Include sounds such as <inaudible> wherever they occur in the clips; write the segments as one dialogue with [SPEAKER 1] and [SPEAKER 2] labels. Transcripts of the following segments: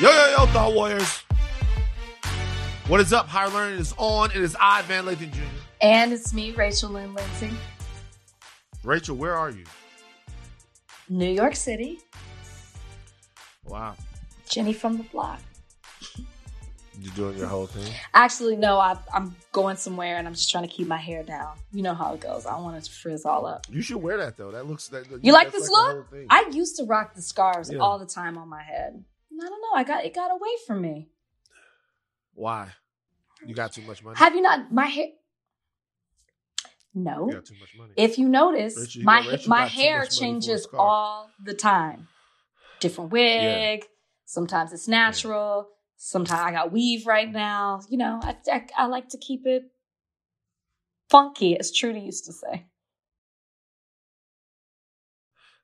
[SPEAKER 1] Yo, yo, yo, Thought Warriors. What is up? Higher Learning is on. It is I, Van Lathan Jr.
[SPEAKER 2] And it's me, Rachel Lynn Lindsay.
[SPEAKER 1] Rachel, where are you?
[SPEAKER 2] New York City.
[SPEAKER 1] Wow.
[SPEAKER 2] Jenny from the block.
[SPEAKER 1] You doing your whole thing?
[SPEAKER 2] Actually, no, I, I'm going somewhere and I'm just trying to keep my hair down. You know how it goes. I want it to frizz all up.
[SPEAKER 1] You should wear that though. That looks. That,
[SPEAKER 2] You like this
[SPEAKER 1] the
[SPEAKER 2] look? I used to rock the scarves
[SPEAKER 1] Yeah.
[SPEAKER 2] all the time on my head. I don't know. I got it got away from me.
[SPEAKER 1] Why? You got too much money.
[SPEAKER 2] Have you not? My hair. No.
[SPEAKER 1] you got too much money.
[SPEAKER 2] If you notice,
[SPEAKER 1] you
[SPEAKER 2] my my hair
[SPEAKER 1] much money for a
[SPEAKER 2] changes all the time. Different wig. Sometimes it's natural. Sometimes I got weave right now. You know, I, I I like to keep it funky, as Trudy used to say.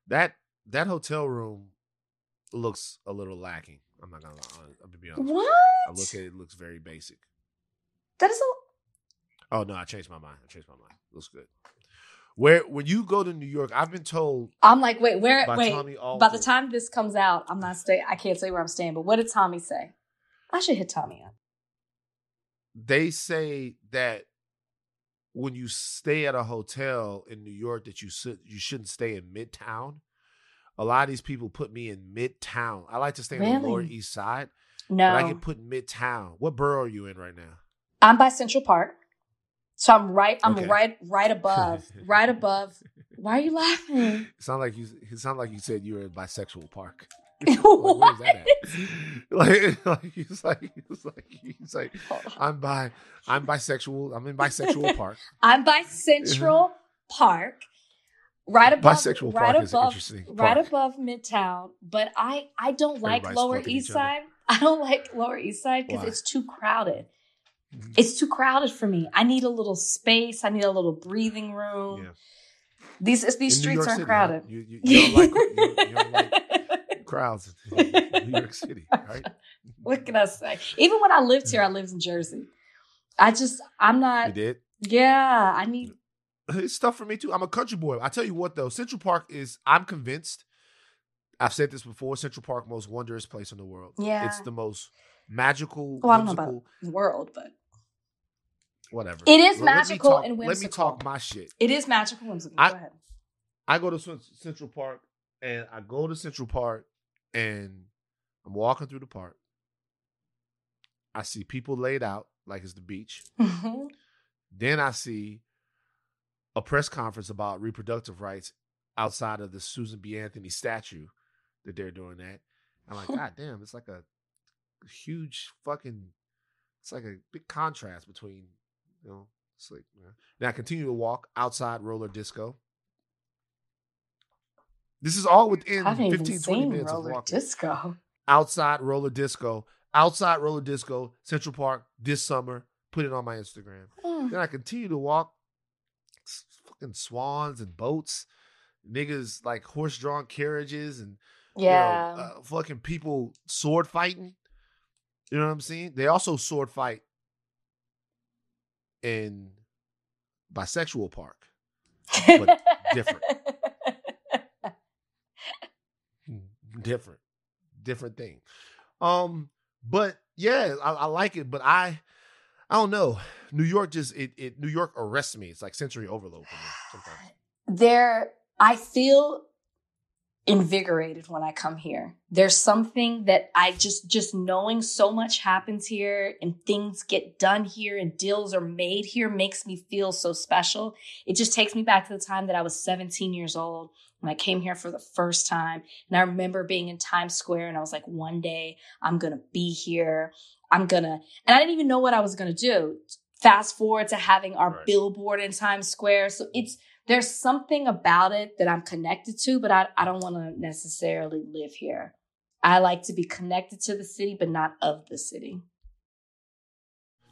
[SPEAKER 1] that that hotel room looks a little lacking. I'm not gonna lie. I'm gonna be honest.
[SPEAKER 2] What?
[SPEAKER 1] I look at it, it looks very basic.
[SPEAKER 2] That is a
[SPEAKER 1] Oh no, I changed my mind. I changed my mind. Looks good. Where when you go to New York, I've been told
[SPEAKER 2] I'm like, wait, where?
[SPEAKER 1] by
[SPEAKER 2] wait. By the time this comes out, I'm not stay. I can't say where I'm staying. But what did Tommy say? I should hit Tommy up.
[SPEAKER 1] they say that when you stay at a hotel in New York, that you should you shouldn't stay in Midtown. A lot of these people put me in Midtown. I like to stay on the Lower East Side,
[SPEAKER 2] No,
[SPEAKER 1] but I get put in Midtown. What borough are you in right now?
[SPEAKER 2] I'm by Central Park, so I'm right. I'm
[SPEAKER 1] Okay.
[SPEAKER 2] right, right above, <laughs> right above. Why are you laughing?
[SPEAKER 1] It sounded like you. It sounded like you said you were in bisexual park.
[SPEAKER 2] what? <laughs>
[SPEAKER 1] Like, where's that at? <laughs> like, like he's like he's like he's like I'm by I'm bisexual. I'm in bisexual park.
[SPEAKER 2] I'm by Central Park, right above,
[SPEAKER 1] Bisexual
[SPEAKER 2] right above,
[SPEAKER 1] interesting
[SPEAKER 2] right
[SPEAKER 1] park.
[SPEAKER 2] above Midtown. But I, I don't like
[SPEAKER 1] Everybody's
[SPEAKER 2] Lower East. Side. <laughs> I don't like Lower East Side because it's too crowded.
[SPEAKER 1] Mhm.
[SPEAKER 2] It's too crowded for me. I need a little space. I need a little breathing room.
[SPEAKER 1] Yeah.
[SPEAKER 2] These these
[SPEAKER 1] In
[SPEAKER 2] streets aren't
[SPEAKER 1] City,
[SPEAKER 2] crowded.
[SPEAKER 1] huh? You, you, you don't like you, you don't like <laughs> crowds in New York City, right? <laughs>
[SPEAKER 2] what can I say? Even when I lived here, I lived in Jersey. I just I'm
[SPEAKER 1] You
[SPEAKER 2] not.
[SPEAKER 1] did.
[SPEAKER 2] Yeah, I need.
[SPEAKER 1] It's tough for me too. I'm a country boy. I tell you what though, Central Park is. I'm convinced. I've said this before. Central Park, most wondrous place in the world.
[SPEAKER 2] Yeah.
[SPEAKER 1] it's the most magical,
[SPEAKER 2] Well, I don't know about the world, but
[SPEAKER 1] whatever.
[SPEAKER 2] It is
[SPEAKER 1] me
[SPEAKER 2] magical
[SPEAKER 1] talk-
[SPEAKER 2] and whimsical.
[SPEAKER 1] Let me talk my shit.
[SPEAKER 2] it is magical whimsical.
[SPEAKER 1] I-
[SPEAKER 2] Go ahead.
[SPEAKER 1] I go to Central Park and I go to Central Park and I'm walking through the park. I see people laid out like it's the beach.
[SPEAKER 2] Mhm.
[SPEAKER 1] Then I see a press conference about reproductive rights outside of the Susan B. Anthony statue that they're doing that. I'm like, God damn, it's like a huge fucking, it's like a big contrast between, you know, it's like, you know. I continue to walk outside roller disco. This is all within
[SPEAKER 2] I
[SPEAKER 1] 15, 20
[SPEAKER 2] seen
[SPEAKER 1] minutes of
[SPEAKER 2] roller
[SPEAKER 1] walking
[SPEAKER 2] disco.
[SPEAKER 1] outside roller disco, outside roller disco, Central Park this summer. Put it on my Instagram.
[SPEAKER 2] Mm.
[SPEAKER 1] Then I continue to walk. Fucking swans and boats, niggas like horse drawn carriages and you know,
[SPEAKER 2] Yeah.
[SPEAKER 1] uh, fucking people sword fighting. You know what I'm saying? They also sword fight in bisexual park. but different. different different thing um but yeah I, I like it but i i don't know new york just it, it new york arrests me it's like sensory overload for me sometimes <sighs>
[SPEAKER 2] there I feel invigorated when I come here. There's something that I just just knowing so much happens here and things get done here and deals are made here makes me feel so special. It just takes me back to the time that I was 17 years old when I came here for the first time and I remember being in Times Square and I was like one day I'm going to be here. I'm to and I didn't even know what I was to do. Fast forward to having our
[SPEAKER 1] Right.
[SPEAKER 2] billboard in Times Square. So it's there's something about it that I'm connected to, but I, I don't want to necessarily live here. I like to be connected to the city, but not of the city.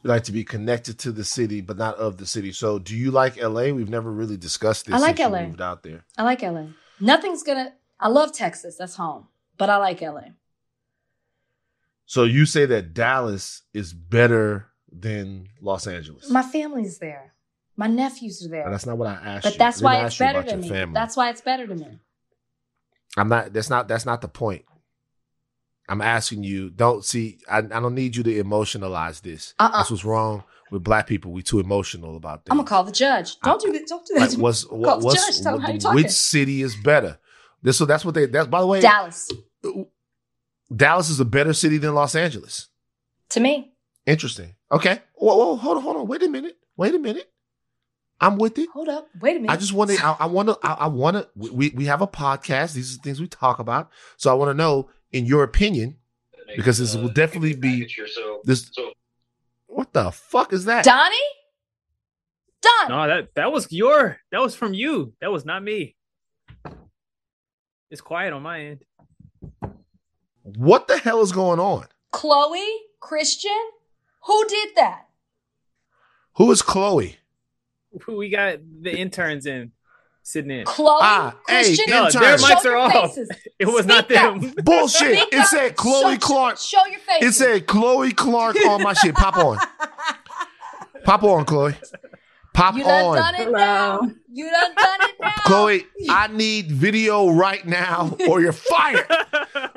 [SPEAKER 1] you like to be connected to the city but not of the city so do you like la we've never really discussed this
[SPEAKER 2] I like
[SPEAKER 1] since you
[SPEAKER 2] LA.
[SPEAKER 1] moved out there
[SPEAKER 2] I like LA. Nothing's gonna, I love Texas, that's home, but I like LA.
[SPEAKER 1] So you say that dallas is better than los angeles
[SPEAKER 2] My family's there, my nephews are there.
[SPEAKER 1] That's not what i asked
[SPEAKER 2] but
[SPEAKER 1] you.
[SPEAKER 2] that's why it's better to me.
[SPEAKER 1] family.
[SPEAKER 2] That's why it's better to me.
[SPEAKER 1] i'm not that's not that's not the point I'm asking you. Don't see. I, I don't need you to emotionalize this.
[SPEAKER 2] Uh-uh.
[SPEAKER 1] That's what's wrong with black people. We too emotional about things.
[SPEAKER 2] I'm gonna call the judge. Don't do that. Don't do that.
[SPEAKER 1] Like what's
[SPEAKER 2] Call
[SPEAKER 1] what,
[SPEAKER 2] the
[SPEAKER 1] what's
[SPEAKER 2] judge. Tell him how
[SPEAKER 1] what-
[SPEAKER 2] you talking.
[SPEAKER 1] which city is better? This so that's what they. That's by the way,
[SPEAKER 2] Dallas.
[SPEAKER 1] Uh, Dallas is a better city than Los Angeles.
[SPEAKER 2] To me,
[SPEAKER 1] Interesting. Okay. Whoa, whoa, hold on, hold on. Wait a minute. Wait a minute. I'm with it.
[SPEAKER 2] hold up. Wait a minute.
[SPEAKER 1] I just want to. I, I want to. I, I want to. We we have a podcast. These are things we talk about. So I want to know, in your opinion, because this will definitely be this. What the fuck is that?
[SPEAKER 2] Donnie. Don.
[SPEAKER 3] No, that that was your that was from you. That was not me. It's quiet on my end.
[SPEAKER 1] What the hell is going on?
[SPEAKER 2] Chloe. Christian. Who did that?
[SPEAKER 1] Who is Chloe?
[SPEAKER 3] We got the interns in sitting in.
[SPEAKER 2] Chloe.
[SPEAKER 1] Ah, hey,
[SPEAKER 2] Christian.
[SPEAKER 1] No,
[SPEAKER 3] their
[SPEAKER 1] interns.
[SPEAKER 3] mics
[SPEAKER 2] Show
[SPEAKER 3] are
[SPEAKER 2] your
[SPEAKER 3] off.
[SPEAKER 2] faces.
[SPEAKER 3] It was
[SPEAKER 2] Speak
[SPEAKER 3] not them.
[SPEAKER 2] up.
[SPEAKER 1] Bullshit.
[SPEAKER 2] Speak
[SPEAKER 1] It
[SPEAKER 2] up.
[SPEAKER 1] said Chloe
[SPEAKER 2] Show-
[SPEAKER 1] Clark.
[SPEAKER 2] Show your face.
[SPEAKER 1] It said Chloe Clark on my shit. Pop on. Pop on, Chloe. Pop
[SPEAKER 2] You
[SPEAKER 1] on.
[SPEAKER 2] done it now. You done done it now.
[SPEAKER 1] Chloe, I need video right now or you're fired. <laughs>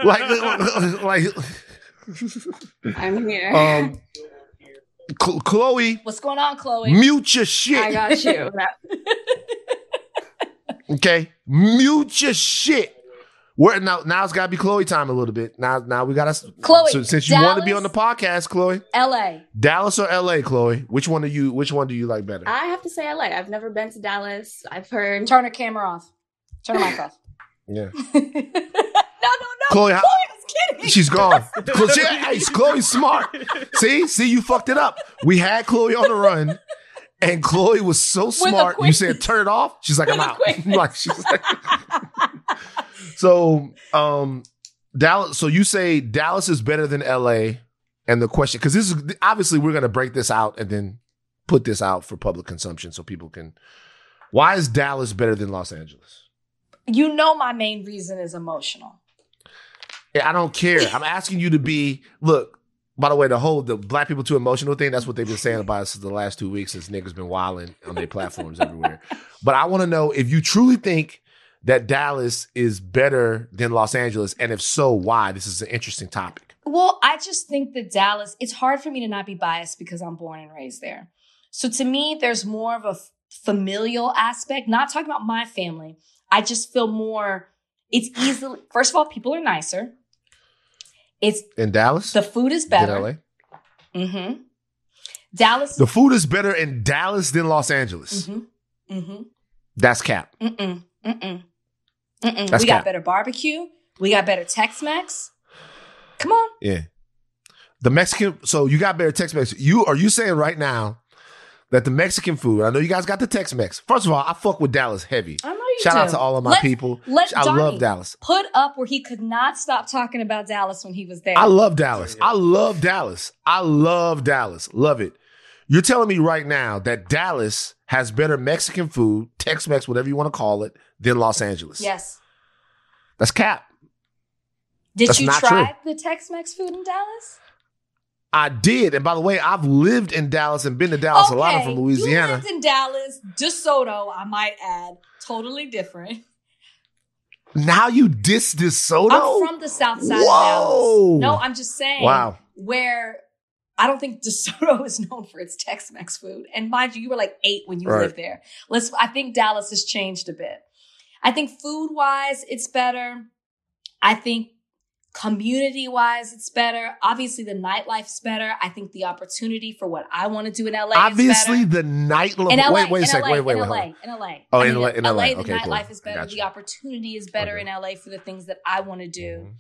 [SPEAKER 1] Like, like,
[SPEAKER 4] I'm here.
[SPEAKER 1] um, Chloe,
[SPEAKER 2] What's going on, Chloe?
[SPEAKER 1] mute your shit.
[SPEAKER 4] I got you. <laughs>
[SPEAKER 1] Okay, mute your shit. Where now? Now it's gotta be Chloe time a little bit. Now, now we gotta.
[SPEAKER 2] Chloe,
[SPEAKER 1] So since you want to be on the podcast, Chloe,
[SPEAKER 2] L.A.
[SPEAKER 1] Dallas or L.A., Chloe, which one do you? Which one do you like better?
[SPEAKER 4] I have to say LA. I've never been to Dallas. I've heard.
[SPEAKER 2] Turn her camera off. Turn her mic off. <laughs>
[SPEAKER 1] yeah, <laughs>
[SPEAKER 2] no, no, no.
[SPEAKER 1] Chloe, how-
[SPEAKER 2] Chloe
[SPEAKER 1] she's gone. <laughs> Chloe, she- hey, Chloe's smart. See, see, you fucked it up. We had Chloe on the run, and Chloe was so smart. You said turn it off. She's like, I'm out. like she's like. So, um, Dallas. So you say Dallas is better than L.A. And the question, because this is obviously we're gonna break this out and then put this out for public consumption so people can. Why is Dallas better than Los Angeles?
[SPEAKER 2] You know my main reason is emotional.
[SPEAKER 1] Yeah, I don't care. I'm asking you to be look. By the way, the whole the black people too emotional thing, that's what they've been saying about us the last two weeks since niggas been wilding on their platforms everywhere. But I want to know if you truly think that Dallas is better than Los Angeles, and if so, why? This is an interesting topic.
[SPEAKER 2] Well, I just think that Dallas, it's hard for me to not be biased because I'm born and raised there. So to me, there's more of a f- familial aspect, not talking about my family. I just feel more, it's easily, <sighs> first of all, people are nicer. It's
[SPEAKER 1] In Dallas,
[SPEAKER 2] the food is better.
[SPEAKER 1] LA,
[SPEAKER 2] Mm-hmm. Dallas.
[SPEAKER 1] the food is better in Dallas than Los Angeles.
[SPEAKER 2] Mm-hmm. Mm-hmm.
[SPEAKER 1] That's cap.
[SPEAKER 2] Mm-mm. Mm-mm. We got
[SPEAKER 1] cap.
[SPEAKER 2] better barbecue. We got better Tex-Mex. Come on.
[SPEAKER 1] Yeah. The Mexican, so you got better Tex Mex. You are you saying right now that the Mexican food, I know you guys got the Tex Mex. First of all, I fuck with Dallas heavy.
[SPEAKER 2] I know you
[SPEAKER 1] Shout out to all of my
[SPEAKER 2] Let-
[SPEAKER 1] people.
[SPEAKER 2] let
[SPEAKER 1] I
[SPEAKER 2] Donnie
[SPEAKER 1] love Dallas.
[SPEAKER 2] Put up where he could not stop talking about Dallas when he was there.
[SPEAKER 1] I love Dallas. I love Dallas. I love Dallas. Love it. You're telling me right now that Dallas has better Mexican food, Tex Mex, whatever you want to call it, than Los Angeles.
[SPEAKER 2] yes.
[SPEAKER 1] That's cap.
[SPEAKER 2] Did
[SPEAKER 1] That's
[SPEAKER 2] you try
[SPEAKER 1] true.
[SPEAKER 2] the Tex-Mex food in Dallas?
[SPEAKER 1] I did. And by the way, I've lived in Dallas and been to Dallas a lot. I'm from
[SPEAKER 2] You
[SPEAKER 1] Louisiana.
[SPEAKER 2] lived in Dallas, DeSoto, I might add. Totally different.
[SPEAKER 1] Now you diss this soda?
[SPEAKER 2] I'm from the south side
[SPEAKER 1] Whoa.
[SPEAKER 2] of Dallas. No, I'm just saying.
[SPEAKER 1] Wow.
[SPEAKER 2] Where I don't think DeSoto <laughs> is known for its Tex-Mex food. And mind you, you were like eight when you
[SPEAKER 1] Right.
[SPEAKER 2] lived there. Let's. I think Dallas has changed a bit. I think food-wise, it's better. I think community-wise, it's better. Obviously, the nightlife's better. I think the opportunity for what I want to do in LA
[SPEAKER 1] Obviously,
[SPEAKER 2] is better.
[SPEAKER 1] the night.
[SPEAKER 2] In LA,
[SPEAKER 1] wait, wait a second.
[SPEAKER 2] LA,
[SPEAKER 1] Wait, wait,
[SPEAKER 2] in
[SPEAKER 1] wait.
[SPEAKER 2] LA, in LA.
[SPEAKER 1] Oh,
[SPEAKER 2] I
[SPEAKER 1] in
[SPEAKER 2] mean,
[SPEAKER 1] LA, in LA.
[SPEAKER 2] the
[SPEAKER 1] Okay, cool.
[SPEAKER 2] nightlife is better. The opportunity is better
[SPEAKER 1] Okay.
[SPEAKER 2] in LA for the things that I want to do.
[SPEAKER 1] Mhm.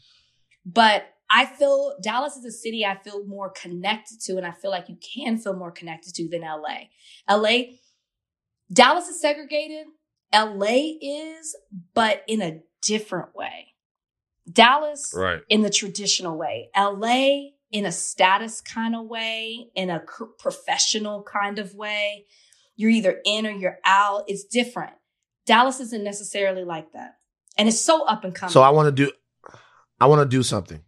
[SPEAKER 2] But I feel Dallas is a city I feel more connected to, and I feel like you can feel more connected to than LA. LA, Dallas is segregated. LA is, but in a different way. Dallas
[SPEAKER 1] Right.
[SPEAKER 2] in the traditional way. LA in a status kind of way, in a c- professional kind of way. You're either in or you're out. It's different. Dallas isn't necessarily like that. And it's so up and coming.
[SPEAKER 1] So I want to do. I want to do something.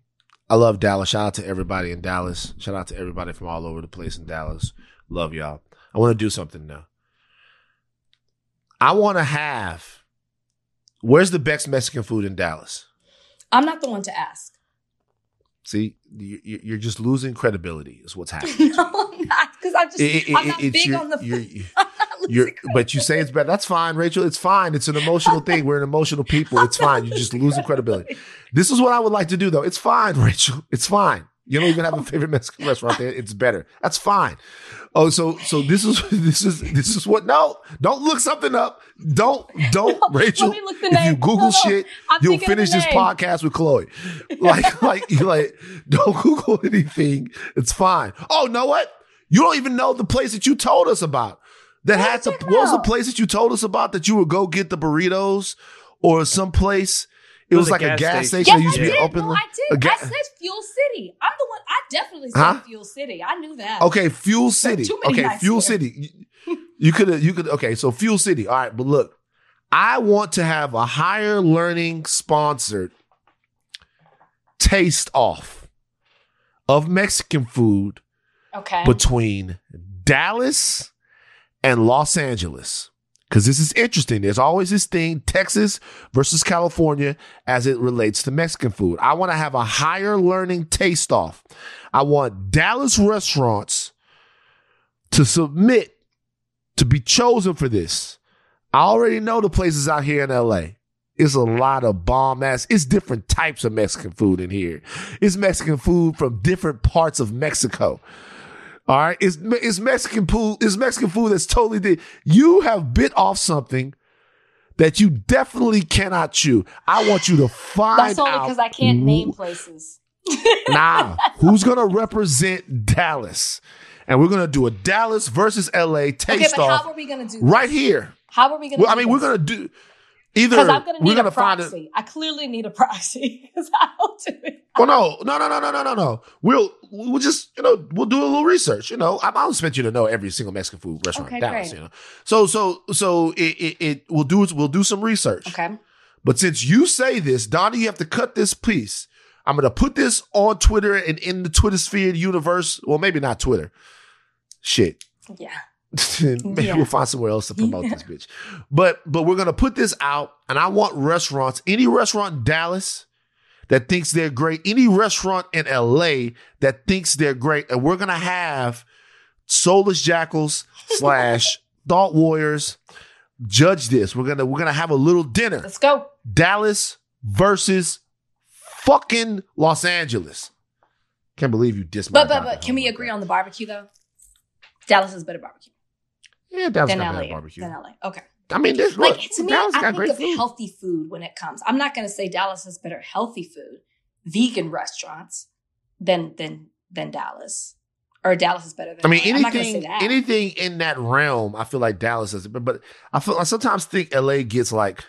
[SPEAKER 1] I love Dallas. Shout out to everybody in Dallas. Shout out to everybody from all over the place in Dallas. Love y'all. I want to do something now. I want to have. Where's the best Mexican food in Dallas?
[SPEAKER 2] I'm not the one to ask.
[SPEAKER 1] See, you- you- you're just losing credibility. Is what's happening. <laughs>
[SPEAKER 2] no, I'm not because I'm just
[SPEAKER 1] It- it-
[SPEAKER 2] I'm not big
[SPEAKER 1] your-
[SPEAKER 2] on the.
[SPEAKER 1] you're- <laughs> you-
[SPEAKER 2] I'm not losing
[SPEAKER 1] You're, but you say it's bad. That's fine, Rachel. It's fine. It's an emotional thing. We're an emotional people. It's fine. You're just losing credibility. This is what I would like to do, though. It's fine, Rachel. It's fine. You don't even have a favorite Mexican restaurant there. It's better. That's fine. Oh, so so this is <laughs> this is this is what? No, don't look something up. Don't don't
[SPEAKER 2] No, <laughs>
[SPEAKER 1] Rachel.
[SPEAKER 2] Let me look the
[SPEAKER 1] If
[SPEAKER 2] name.
[SPEAKER 1] you Google
[SPEAKER 2] No,
[SPEAKER 1] shit,
[SPEAKER 2] I'm
[SPEAKER 1] you'll finish this podcast with Chloe. Like <laughs> like you like don't Google anything. It's fine. Oh, know what? You don't even know the place that you told us about. That
[SPEAKER 2] What
[SPEAKER 1] had to. What was the place that you told us about that you would go get the burritos or some place? It,
[SPEAKER 3] It
[SPEAKER 1] was,
[SPEAKER 3] was
[SPEAKER 1] like a
[SPEAKER 3] gas
[SPEAKER 1] gas
[SPEAKER 3] station.
[SPEAKER 1] station.
[SPEAKER 2] Yes,
[SPEAKER 1] that
[SPEAKER 2] I
[SPEAKER 1] used to
[SPEAKER 2] did.
[SPEAKER 1] be open.
[SPEAKER 2] No, I
[SPEAKER 1] a
[SPEAKER 2] did.
[SPEAKER 1] ga-
[SPEAKER 2] I said Fuel City. I'm the one. I definitely said
[SPEAKER 1] Huh?
[SPEAKER 2] Fuel City. I knew that.
[SPEAKER 1] Okay, Fuel City.
[SPEAKER 2] too many
[SPEAKER 1] Okay,
[SPEAKER 2] nights
[SPEAKER 1] Fuel
[SPEAKER 2] here.
[SPEAKER 1] City. You- You could you could okay, so Fuel City. All right, but look, I want to have a higher learning sponsored taste off of Mexican food
[SPEAKER 2] Okay.
[SPEAKER 1] between Dallas and Los Angeles. Because this is interesting. There's always this thing, Texas versus California, as it relates to Mexican food. I want to have a higher learning taste off. I want Dallas restaurants to submit to be chosen for this. I already know the places out here in LA. It's a lot of bomb ass. It's different types of Mexican food in here. It's Mexican food from different parts of Mexico. All right, it's it's Mexican food. It's Mexican food that's totally. Di- you have bit off something that you definitely cannot chew. I want you to find
[SPEAKER 2] That's only because I can't name places. <laughs>
[SPEAKER 1] Nah, who's gonna represent Dallas? And we're gonna do a Dallas versus LA
[SPEAKER 2] Okay,
[SPEAKER 1] taste
[SPEAKER 2] but
[SPEAKER 1] off
[SPEAKER 2] how are we gonna do
[SPEAKER 1] right
[SPEAKER 2] this?
[SPEAKER 1] here.
[SPEAKER 2] How are we gonna?
[SPEAKER 1] Well, I mean, we're gonna do Either
[SPEAKER 2] I'm gonna
[SPEAKER 1] we're gonna find.
[SPEAKER 2] I clearly need a <laughs> proxy because I'll do it.
[SPEAKER 1] Well, no, no, no, no, no, no, no. We'll we'll just you know we'll do a little research. You know, I, I don't expect you to know every single Mexican food restaurant
[SPEAKER 2] okay, in
[SPEAKER 1] Dallas.
[SPEAKER 2] Great.
[SPEAKER 1] You know, so so so it, it, it we'll do we'll do some research.
[SPEAKER 2] Okay.
[SPEAKER 1] But since you say this, Donna, you have to cut this piece. I'm gonna put this on Twitter and in the Twitter sphere universe. Well, maybe not Twitter. Shit.
[SPEAKER 2] Yeah. <laughs>
[SPEAKER 1] Maybe
[SPEAKER 2] Yeah.
[SPEAKER 1] we'll find somewhere else to promote this bitch. But but we're gonna put this out, and I want restaurants, any restaurant in Dallas that thinks they're great, any restaurant in LA that thinks they're great, and we're gonna have soulless jackals <laughs> slash thought warriors judge this. We're gonna we're gonna have a little dinner.
[SPEAKER 2] Let's go.
[SPEAKER 1] Dallas versus fucking Los Angeles. Can't believe you dissed
[SPEAKER 2] But but but can we agree on the barbecue though? Dallas is better barbecue
[SPEAKER 1] Yeah, Dallas
[SPEAKER 2] than
[SPEAKER 1] got
[SPEAKER 2] LA.
[SPEAKER 1] better barbecue.
[SPEAKER 2] Than LA. Okay.
[SPEAKER 1] I mean, there's, look,
[SPEAKER 2] Like to me,
[SPEAKER 1] Dallas
[SPEAKER 2] I
[SPEAKER 1] got
[SPEAKER 2] think
[SPEAKER 1] great
[SPEAKER 2] of
[SPEAKER 1] food.
[SPEAKER 2] healthy food when it comes. I'm not going to say Dallas has better healthy food, vegan restaurants than than than Dallas, or Dallas is better than.
[SPEAKER 1] I mean,
[SPEAKER 2] LA. I'm not say
[SPEAKER 1] anything, anything in that realm, I feel like Dallas is. But, but I feel I sometimes think LA gets like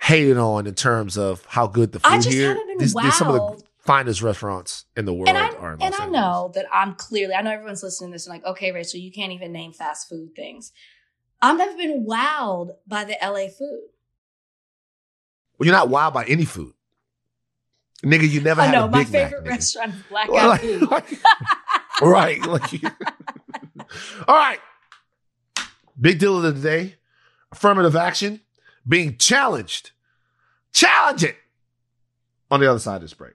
[SPEAKER 1] hated on in terms of how good the food
[SPEAKER 2] I just
[SPEAKER 1] here.
[SPEAKER 2] haven't been
[SPEAKER 1] these some of the. Finest restaurants in the world
[SPEAKER 2] and I
[SPEAKER 1] are
[SPEAKER 2] and
[SPEAKER 1] Los
[SPEAKER 2] I know that I'm clearly. I know everyone's listening to this and like, okay, Rachel, you can't even name fast food things. I've never been wowed by the LA food.
[SPEAKER 1] Well, you're not wowed by any food, nigga. You never
[SPEAKER 2] I
[SPEAKER 1] had
[SPEAKER 2] know
[SPEAKER 1] a
[SPEAKER 2] my
[SPEAKER 1] Big Mac, my
[SPEAKER 2] favorite
[SPEAKER 1] nigga.
[SPEAKER 2] restaurant is Black <laughs>
[SPEAKER 1] Well,
[SPEAKER 2] Eyed Peas.
[SPEAKER 1] like- right. <laughs> Like, you- all right. Big deal of the day. Affirmative action being challenged. Challenge it on the other side of this break.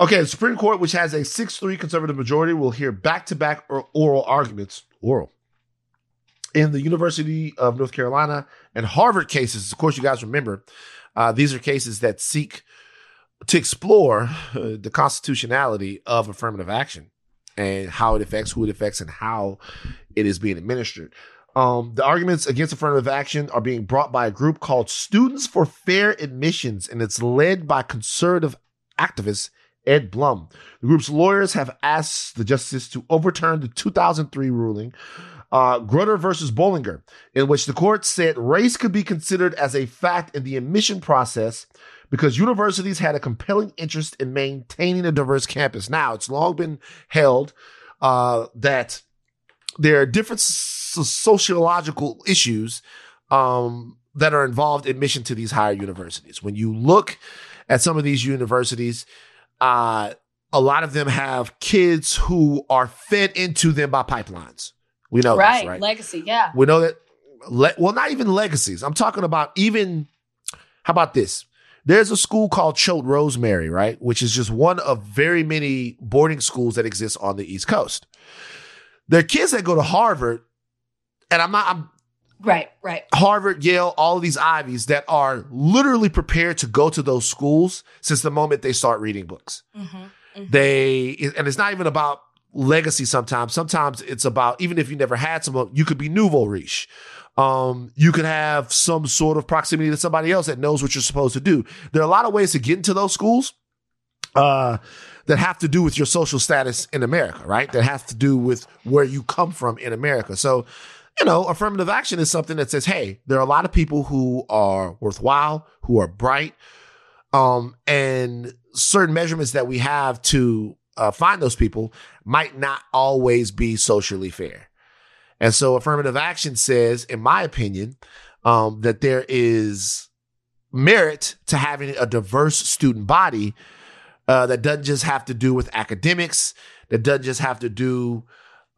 [SPEAKER 1] Okay, the Supreme Court, which has a 6 3 conservative majority, will hear back to back oral arguments, oral, in the University of North Carolina and Harvard cases. Of course, you guys remember uh, these are cases that seek to explore uh, the constitutionality of affirmative action and how it affects who it affects and how it is being administered. Um, the arguments against affirmative action are being brought by a group called Students for Fair Admissions, and it's led by conservative activist Ed Blum. The group's lawyers have asked the justice to overturn the 2003 ruling, uh, Grutter versus Bollinger, in which the court said race could be considered as a fact in the admission process because universities had a compelling interest in maintaining a diverse campus. Now, it's long been held uh, that there are different sociological issues um, that are involved in admission to these higher universities. When you look at some of these universities, uh, a lot of them have kids who are fed into them by pipelines. We know
[SPEAKER 2] right,
[SPEAKER 1] this, right?
[SPEAKER 2] Legacy, yeah.
[SPEAKER 1] We know that. Le- well, not even legacies. I'm talking about even. How about this? There's a school called Choate Rosemary, right, which is just one of very many boarding schools that exist on the East Coast. There are kids that go to Harvard, and I'm not. I'm
[SPEAKER 2] right, right.
[SPEAKER 1] Harvard, Yale, all of these Ivies that are literally prepared to go to those schools since the moment they start reading books. Mm-hmm, mm-hmm. They and it's not even about legacy. Sometimes, sometimes it's about even if you never had someone, you could be nouveau riche. Um, you could have some sort of proximity to somebody else that knows what you're supposed to do. There are a lot of ways to get into those schools. Uh, that have to do with your social status in America, right? That has to do with where you come from in America. So, you know, affirmative action is something that says, hey, there are a lot of people who are worthwhile, who are bright, um, and certain measurements that we have to uh, find those people might not always be socially fair. And so affirmative action says, in my opinion, um, that there is merit to having a diverse student body uh, that doesn't just have to do with academics, that doesn't just have to do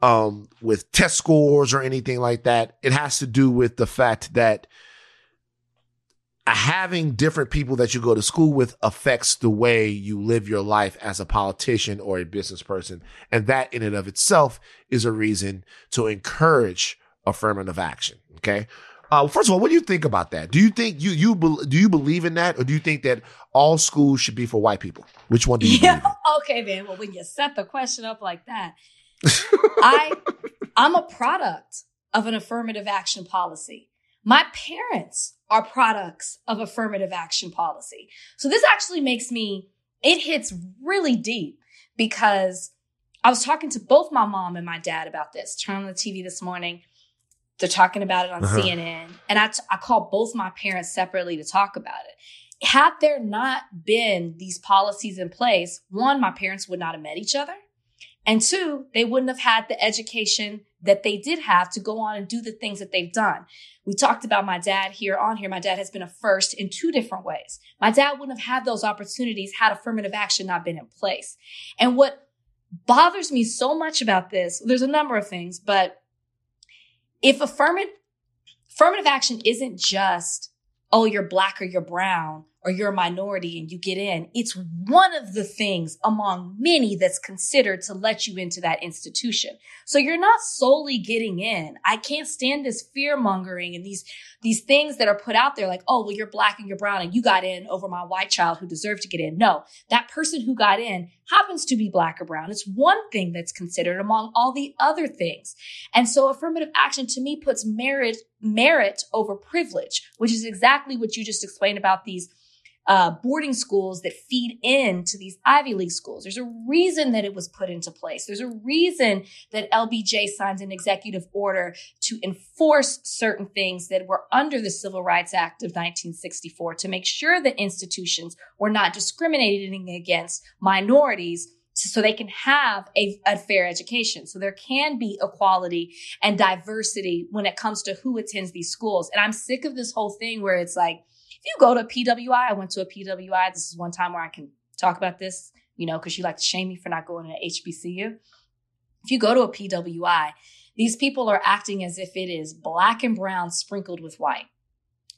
[SPEAKER 1] um, with test scores or anything like that. It has to do with the fact that having different people that you go to school with affects the way you live your life as a politician or a business person. And that in and of itself is a reason to encourage affirmative action. Okay. Uh, first of all, what do you think about that? Do you think you you do you believe in that, or do you think that all schools should be for white people? Which one do you? Yeah. <laughs>
[SPEAKER 2] Okay, man. Well, when you set the question up like that, <laughs> I I'm a product of an affirmative action policy. My parents are products of affirmative action policy. So this actually makes me, it hits really deep because I was talking to both my mom and my dad about this. Turn on the TV this morning. They're talking about it on uh-huh. CNN. And I, t- I called both my parents separately to talk about it. Had there not been these policies in place, one, my parents would not have met each other. And two, they wouldn't have had the education that they did have to go on and do the things that they've done. We talked about my dad here on here. My dad has been a first in two different ways. My dad wouldn't have had those opportunities had affirmative action not been in place. And what bothers me so much about this, there's a number of things, but if affirmative, affirmative action isn't just, oh, you're black or you're brown, or you're a minority and you get in, it's one of the things among many that's considered to let you into that institution. So you're not solely getting in. I can't stand this fear mongering and these, these things that are put out there like, oh, well, you're black and you're brown and you got in over my white child who deserved to get in. No, that person who got in happens to be black or brown. It's one thing that's considered among all the other things. And so affirmative action to me puts merit, merit over privilege, which is exactly what you just explained about these uh, boarding schools that feed into these Ivy League schools. There's a reason that it was put into place. There's a reason that LBJ signs an executive order to enforce certain things that were under the Civil Rights Act of 1964 to make sure that institutions were not discriminating against minorities so they can have a, a, fair education. So there can be equality and diversity when it comes to who attends these schools. And I'm sick of this whole thing where it's like, if you go to a PWI, I went to a PWI. This is one time where I can talk about this, you know, because you like to shame me for not going to HBCU. If you go to a PWI, These people are acting as if it is black and brown sprinkled with white.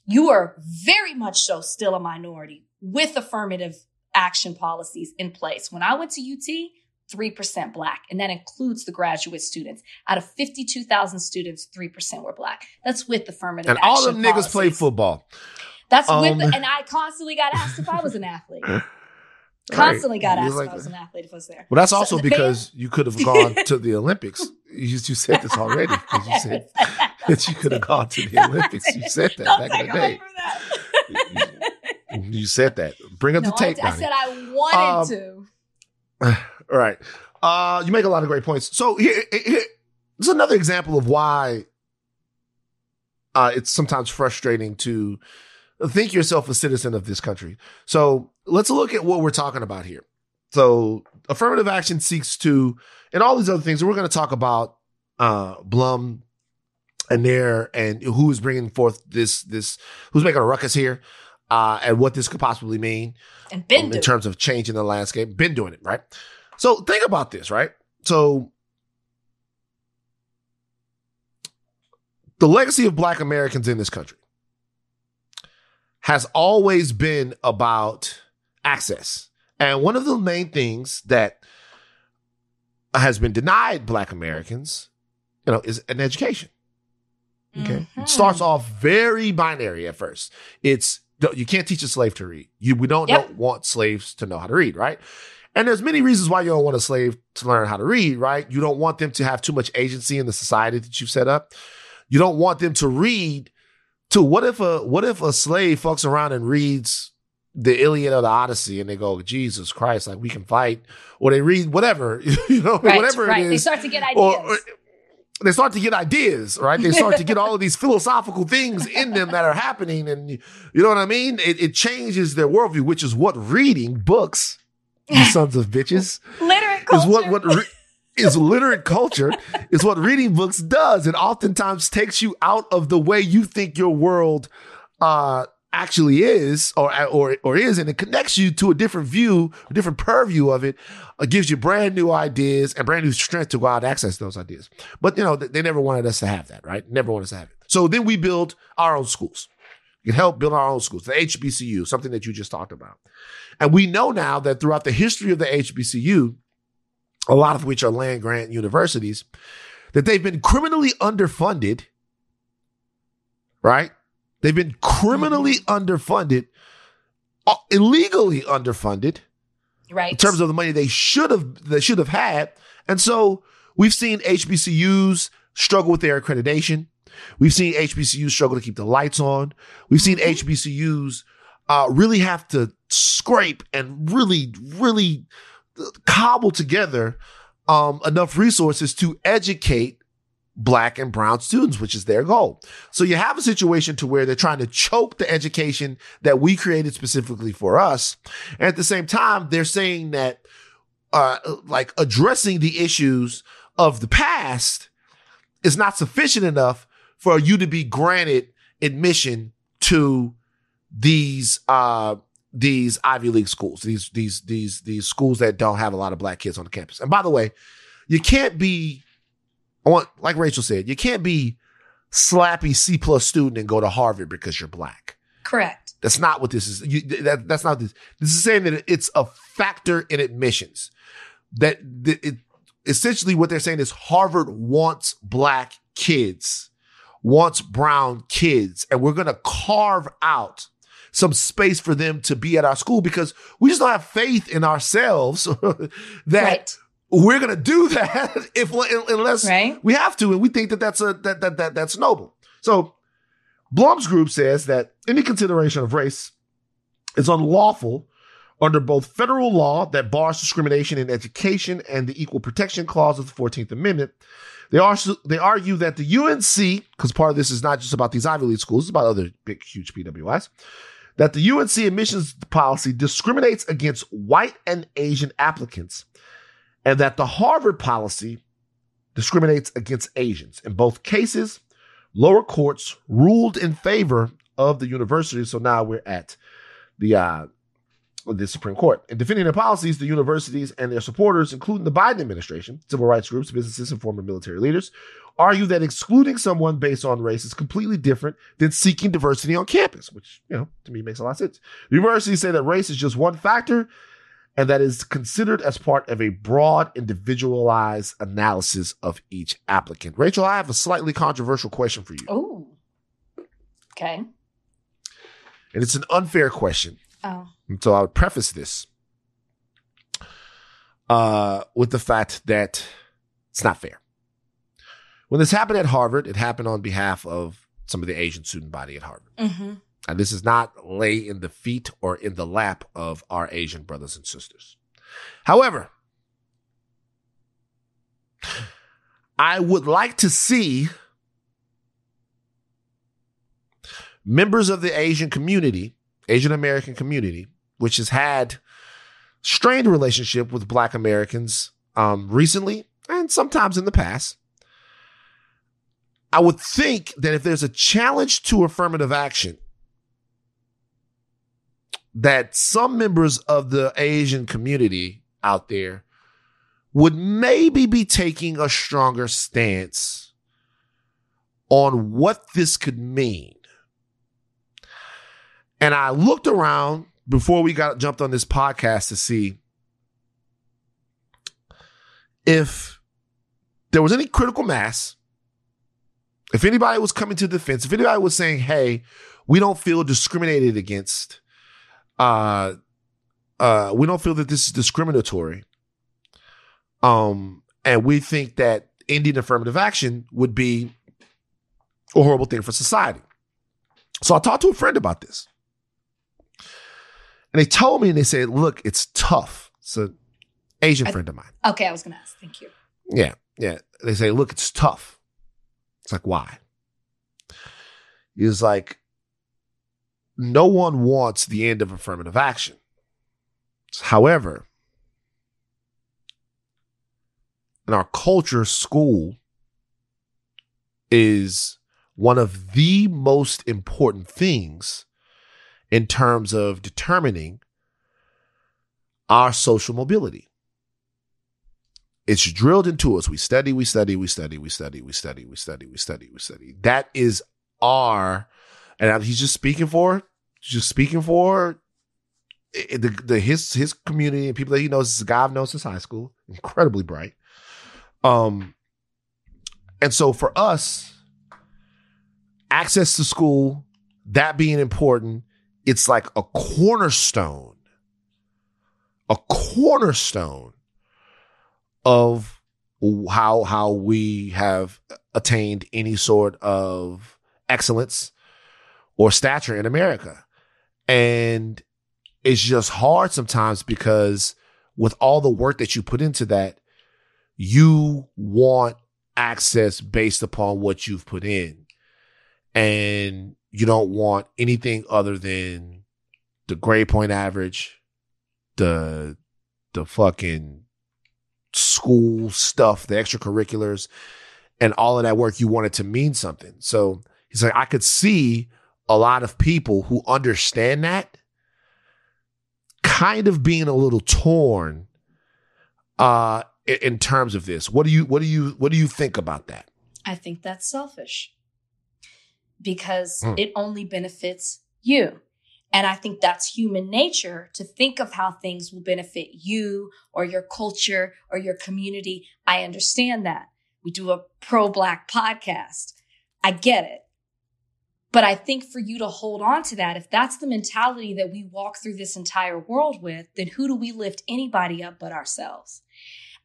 [SPEAKER 2] You are very much so still a minority with affirmative action policies in place. When I went to UT, 3% black, and that includes the graduate students. Out of 52,000 students, 3% were black. That's with affirmative
[SPEAKER 1] And all them niggas play football.
[SPEAKER 2] That's with
[SPEAKER 1] Um,
[SPEAKER 2] the, and I constantly got asked if I was an athlete. <laughs>
[SPEAKER 1] Right.
[SPEAKER 2] Constantly got asked
[SPEAKER 1] like-
[SPEAKER 2] if I was an athlete if I was there.
[SPEAKER 1] Well, that's
[SPEAKER 2] So
[SPEAKER 1] also because you could have gone to the <laughs> Olympics. You, you said this already because you said that you could have gone to the <laughs> Olympics. You said that
[SPEAKER 2] Don't
[SPEAKER 1] back in the day. You said that. Bring up
[SPEAKER 2] no,
[SPEAKER 1] the tape,
[SPEAKER 2] I, I said I wanted
[SPEAKER 1] Um,
[SPEAKER 2] to. <sighs>
[SPEAKER 1] All right. Uh, you make a lot of great points. So here, here here's another example of why uh, it's sometimes frustrating to think yourself a citizen of this country. So let's look at what we're talking about here. So affirmative action seeks to, and all these other things. We're going to talk about uh, Blum and there, and who is bringing forth this this who's making a ruckus here, uh, and what this could possibly mean
[SPEAKER 2] And been
[SPEAKER 1] um, in terms of changing the landscape. Been doing it, right? So think about this, right? So the legacy of black Americans in this country has always been about access. And one of the main things that has been denied black Americans, you know, is an education. Okay.
[SPEAKER 2] Mhm.
[SPEAKER 1] It starts off very binary at first. It's you can't teach a slave to read. You we don't
[SPEAKER 2] Yep.
[SPEAKER 1] know, want slaves to know how to read, right? And there's many reasons why you don't want a slave to learn how to read, right? You don't want them to have too much agency in the society that you've set up. You don't want them to read to what if a what if a slave fucks around and reads the Iliad or the Odyssey and they go, Jesus Christ, like we can fight, or they read whatever, <laughs> you know,
[SPEAKER 2] right,
[SPEAKER 1] whatever
[SPEAKER 2] right.
[SPEAKER 1] it
[SPEAKER 2] They start to get ideas.
[SPEAKER 1] or, or they start to get ideas, right? They start to get all of <laughs> these philosophical things in them that are happening. And you know what I mean? It, it changes their worldview, which is what reading books, you <laughs> sons of bitches,
[SPEAKER 2] Literate
[SPEAKER 1] is what, what re- is literate culture is what reading books does. It oftentimes takes you out of the way you think your world, uh, actually is or or or is and it connects you to a different view a different purview of it. It gives you brand new ideas and brand new strength to go out and access those ideas. But you know they never wanted us to have that right? Never wanted us to have it. So then we build our own schools. We can help build our own schools the hbcu something that you just talked about. And we know now that throughout the history of the hbcu a lot of which are land grant universities that they've been criminally underfunded right They've been criminally underfunded, uh, illegally underfunded
[SPEAKER 2] right.
[SPEAKER 1] in terms of the money they should have they should have had. And so we've seen HBCUs struggle with their accreditation. We've seen HBCUs struggle to keep the lights on. We've seen HBCUs uh, really have to scrape and really, really cobble together um, enough resources to educate black and brown students, which is their goal. So you have a situation to where they're trying to choke the education that we created specifically for us. And at the same time, they're saying that, uh, like addressing the issues of the past is not sufficient enough for you to be granted admission to these, uh, these Ivy League schools, these, these, these, these schools that don't have a lot of black kids on the campus. And by the way, you can't be I want, like Rachel said, you can't be slappy C plus student and go to Harvard because you're black.
[SPEAKER 2] Correct.
[SPEAKER 1] That's not what this is. You, that, that's not this. This is saying that it's a factor in admissions. That, that it, essentially what they're saying is Harvard wants black kids, wants brown kids, and we're going to carve out some space for them to be at our school because we just don't have faith in ourselves <laughs> that
[SPEAKER 2] right.
[SPEAKER 1] we're going to do <laughs> that if unless
[SPEAKER 2] Right.
[SPEAKER 1] we have to, and we think that that's a that that, that that's noble. So Blum's group says that any consideration of race is unlawful under both federal law that bars discrimination in education and the Equal Protection Clause of the 14th Amendment. They also they argue that the UNC, because part of this is not just about these Ivy League schools, it's about other big, huge PWIs, that the UNC admissions policy discriminates against white and Asian applicants, and that the Harvard policy discriminates against Asians. In both cases, lower courts ruled in favor of the university. So now we're at the uh, the Supreme Court. In defending their policies, the universities and their supporters, including the Biden administration, civil rights groups, businesses, and former military leaders, argue that excluding someone based on race is completely different than seeking diversity on campus, which, you know, to me makes a lot of sense. The universities say that race is just one factor and that is considered as part of a broad, individualized analysis of each applicant. Rachel, I have a slightly controversial question for you.
[SPEAKER 2] Oh. Okay.
[SPEAKER 1] And it's an unfair question.
[SPEAKER 2] Oh.
[SPEAKER 1] And so I would preface this uh, with the fact that it's not fair. When this happened at Harvard, it happened on behalf of some of the Asian student body at Harvard.
[SPEAKER 2] Mm-hmm.
[SPEAKER 1] And this is not lay in the feet or in the lap of our Asian brothers and sisters. However, I would like to see members of the Asian community, Asian American community, which has had strained relationship with Black Americans um, recently and sometimes in the past. I would think that if there's a challenge to affirmative action, that some members of the Asian community out there would maybe be taking a stronger stance on what this could mean. And I looked around before we got jumped on this podcast to see if there was any critical mass, if anybody was coming to defense, if anybody was saying, hey, we don't feel discriminated against, uh, uh, we don't feel that this is discriminatory. Um, and we think that Indian affirmative action would be a horrible thing for society. So I talked to a friend about this. And they told me and they said, look, it's tough. It's an Asian
[SPEAKER 2] I-
[SPEAKER 1] friend of mine.
[SPEAKER 2] Okay, I was gonna ask. Thank you.
[SPEAKER 1] Yeah, yeah. They say, look, it's tough. It's like, why? It's like, no one wants the end of affirmative action. However, in our culture, school is one of the most important things in terms of determining our social mobility. It's drilled into us. We study, we study, we study, we study, we study, we study, we study, we study. That is our, and he's just speaking for, just speaking for eh, the, the his his community and people that he knows. This guy I've known since high school, incredibly bright. Um, and so for us, access to school, that being important, it's like a cornerstone, a cornerstone of how how we have attained any sort of excellence or stature in America. And it's just hard sometimes because with all the work that you put into that, you want access based upon what you've put in. And you don't want anything other than the grade point average, the the fucking school stuff, the extracurriculars, and all of that work, you want it to mean something. So he's like, I could see a lot of people who understand that kind of being a little torn uh in, in terms of this. What do you what do you what do you think about that?
[SPEAKER 2] I think that's selfish because
[SPEAKER 1] Mm.
[SPEAKER 2] it only benefits you. And I think that's human nature to think of how things will benefit you or your culture or your community. I understand that. We do a pro black podcast. I get it. But I think for you to hold on to that, if that's the mentality that we walk through this entire world with, then who do we lift anybody up but ourselves?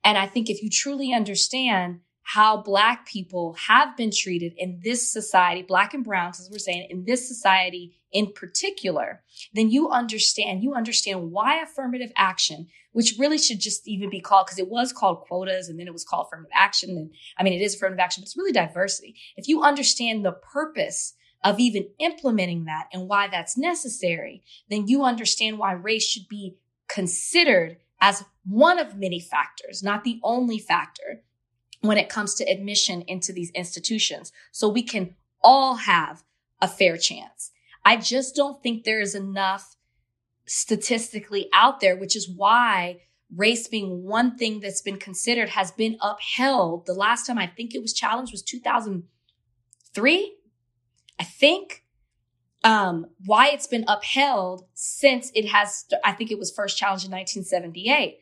[SPEAKER 2] And I think if you truly understand how black people have been treated in this society, black and browns, as we're saying, in this society in particular, then you understand, you understand why affirmative action, which really should just even be called, because it was called quotas and then it was called affirmative action. And I mean, it is affirmative action, but it's really diversity. If you understand the purpose of even implementing that and why that's necessary, then you understand why race should be considered as one of many factors, not the only factor when it comes to admission into these institutions. So we can all have a fair chance. I just don't think there is enough statistically out there, which is why race being one thing that's been considered has been upheld. The last time I think it was challenged was 2003. I think um, why it's been upheld since it has, I think it was first challenged in 1978,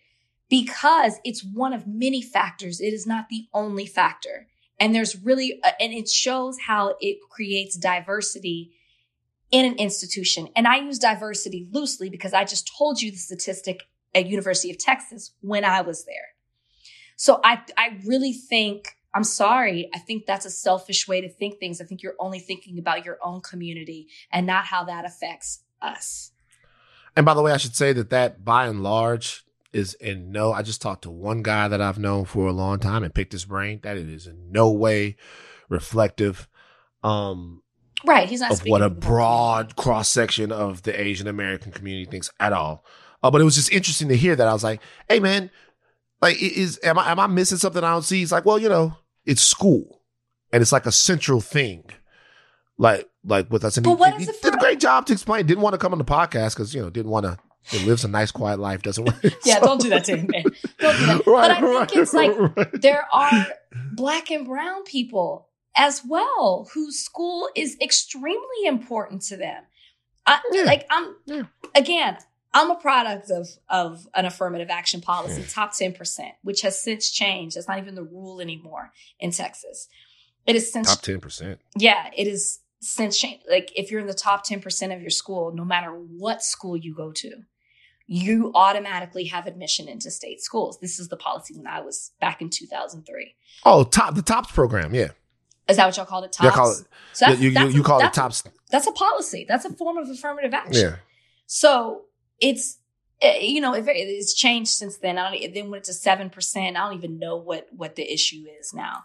[SPEAKER 2] because it's one of many factors. It is not the only factor. And there's really, uh, and it shows how it creates diversity in an institution. And I use diversity loosely because I just told you the statistic at University of Texas when I was there. So I, I really think, I'm sorry. I think that's a selfish way to think things. I think you're only thinking about your own community and not how that affects us.
[SPEAKER 1] And by the way, I should say that that by and large is in no, I just talked to one guy that I've known for a long time and picked his brain that it is in no way reflective. Um,
[SPEAKER 2] Right. He's not
[SPEAKER 1] of what a broad cross section of the Asian American community thinks at all. Uh, but it was just interesting to hear that. I was like, "Hey, man, like, is am I am I missing something I don't see?" He's like, "Well, you know, it's school, and it's like a central thing, like like with us." And
[SPEAKER 2] But
[SPEAKER 1] he,
[SPEAKER 2] what
[SPEAKER 1] he did a great job to explain. Didn't want to come on the podcast because you know didn't want to. He lives a nice, quiet life. Doesn't want. <laughs>
[SPEAKER 2] Yeah,
[SPEAKER 1] so-
[SPEAKER 2] don't do that to him, man. Don't do that. <laughs>
[SPEAKER 1] Right,
[SPEAKER 2] but I think it's like <laughs>
[SPEAKER 1] right.
[SPEAKER 2] there are black and brown people as well whose school is extremely important to them. I,
[SPEAKER 1] Yeah.
[SPEAKER 2] Like I'm
[SPEAKER 1] Yeah.
[SPEAKER 2] again, I'm a product of of an affirmative action policy, top 10%, which has since changed. That's not even the rule anymore in Texas. It is since
[SPEAKER 1] top ten percent.
[SPEAKER 2] yeah, it is since changed. Like if you're in the top 10% of your school, no matter what school you go to, you automatically have admission into state schools. This is the policy when I was back in 2003.
[SPEAKER 1] Oh, top the tops program. Yeah,
[SPEAKER 2] Is that what y'all called it? Tops?
[SPEAKER 1] call it-
[SPEAKER 2] So that's,
[SPEAKER 1] you, you,
[SPEAKER 2] that's
[SPEAKER 1] you
[SPEAKER 2] a-
[SPEAKER 1] call it tops.
[SPEAKER 2] That's a policy. That's a form of affirmative action.
[SPEAKER 1] Yeah.
[SPEAKER 2] So it's eh, you know it, it's changed since then. I don't, it then went to seven percent. I don't even know what what the issue is now.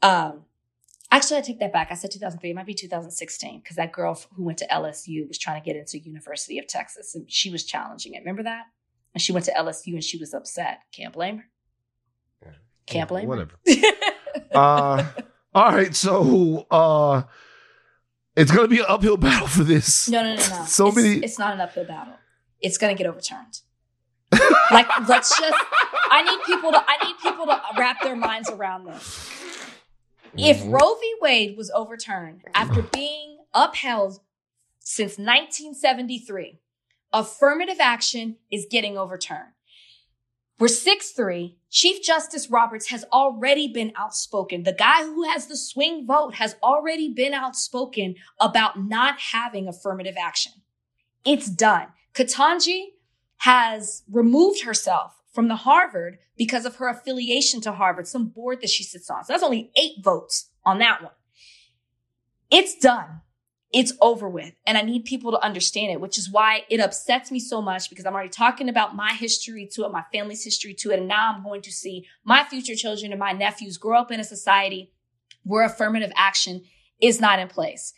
[SPEAKER 2] Um, actually, I take that back. I said 2003. It might be 2016 because that girl who went to LSU was trying to get into University of Texas and she was challenging it. Remember that? And she went to LSU and she was upset. Can't blame her. Can't blame
[SPEAKER 1] Whatever.
[SPEAKER 2] her. <laughs>
[SPEAKER 1] Uh, all right. So uh, it's gonna be an uphill battle for this.
[SPEAKER 2] No, no, no, no. <laughs>
[SPEAKER 1] So
[SPEAKER 2] it's,
[SPEAKER 1] many.
[SPEAKER 2] It's not an uphill battle. It's gonna get overturned. like, let's just. I need people to. I need people to wrap their minds around this. If
[SPEAKER 1] Mhm.
[SPEAKER 2] Roe v. Wade was overturned after being upheld since 1973, affirmative action is getting overturned. We're 6 3. Chief Justice Roberts has already been outspoken. The guy who has the swing vote has already been outspoken about not having affirmative action. It's done. Ketanji has removed herself from the Harvard because of her affiliation to Harvard, some board that she sits on. So that's only eight votes on that one. It's done. It's over with. And I need people to understand it, which is why it upsets me so much because I'm already talking about my history to it, my family's history to it. And now I'm going to see my future children and my nephews grow up in a society where affirmative action is not in place.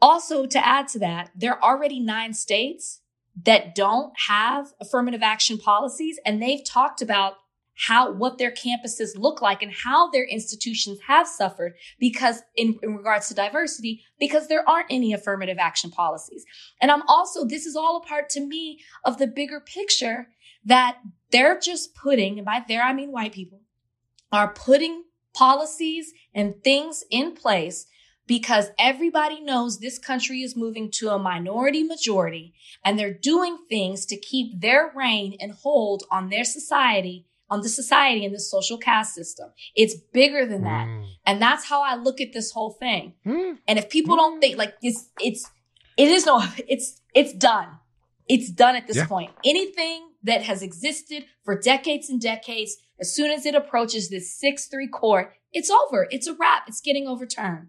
[SPEAKER 2] Also, to add to that, there are already nine states that don't have affirmative action policies, and they've talked about how what their campuses look like and how their institutions have suffered because in, in regards to diversity because there aren't any affirmative action policies. And i'm also this is all a part to me of the bigger picture that they're just putting and by there i mean white people are putting policies and things in place because everybody knows this country is moving to a minority majority and they're doing things to keep their reign and hold on their society, on the society and the social caste system. It's bigger than that.
[SPEAKER 1] Mm.
[SPEAKER 2] And that's how I look at this whole thing.
[SPEAKER 1] Mm.
[SPEAKER 2] And if people don't think like it's, it's, it is no, <laughs> it's, it's done. It's done at this
[SPEAKER 1] Yeah.
[SPEAKER 2] point. Anything that has existed for decades and decades, as soon as it approaches this 6-3 court, it's over. It's a wrap. It's getting overturned.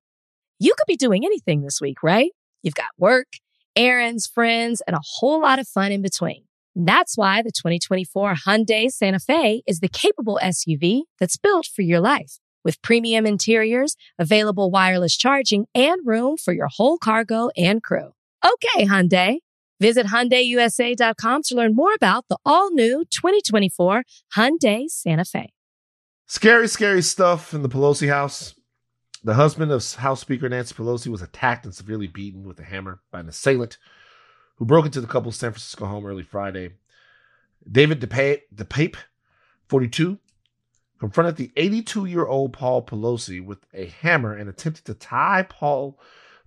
[SPEAKER 5] You could be doing anything this week, right? You've got work, errands, friends, and a whole lot of fun in between. That's why the 2024 Hyundai Santa Fe is the capable SUV that's built for your life. With premium interiors, available wireless charging, and room for your whole cargo and crew. Okay, Hyundai. Visit HyundaiUSA.com to learn more about the all-new 2024 Hyundai Santa Fe.
[SPEAKER 1] Scary, scary stuff in the Pelosi house. The husband of House Speaker Nancy Pelosi was attacked and severely beaten with a hammer by an assailant who broke into the couple's San Francisco home early Friday. David DePape, DePape 42, confronted the 82 year old Paul Pelosi with a hammer and attempted to tie Paul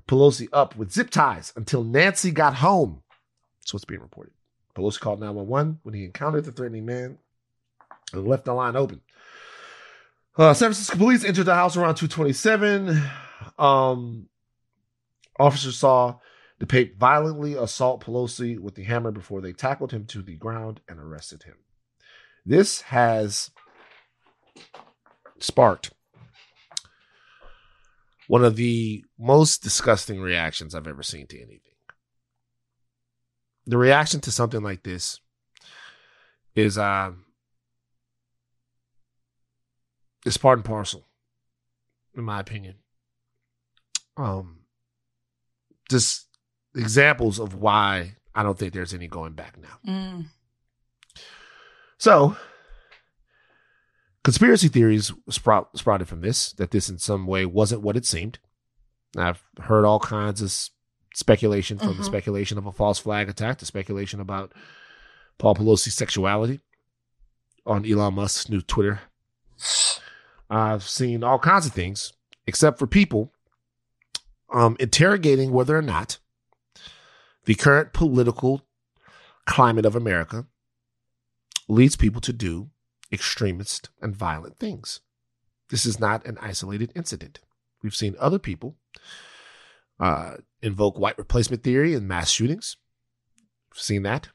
[SPEAKER 1] Pelosi up with zip ties until Nancy got home. That's what's being reported. Pelosi called 911 when he encountered the threatening man and left the line open. Uh, San Francisco police entered the house around 227. Um, officers saw DePape violently assault Pelosi with the hammer before they tackled him to the ground and arrested him. This has sparked one of the most disgusting reactions I've ever seen to anything. The reaction to something like this is uh is part and parcel, in my opinion. Um just examples of why I don't think there's any going back now.
[SPEAKER 2] Mm.
[SPEAKER 1] So, conspiracy theories sprout, sprouted from this that this in some way wasn't what it seemed. I've heard all kinds of speculation from the
[SPEAKER 2] Mhm.
[SPEAKER 1] speculation of a false flag attack to speculation about Paul Pelosi's sexuality on Elon Musk's new Twitter. I've seen all kinds of things, except for people um, interrogating whether or not the current political climate of America leads people to do extremist and violent things. This is not an isolated incident. We've seen other people uh, invoke white replacement theory in mass shootings. We've seen that.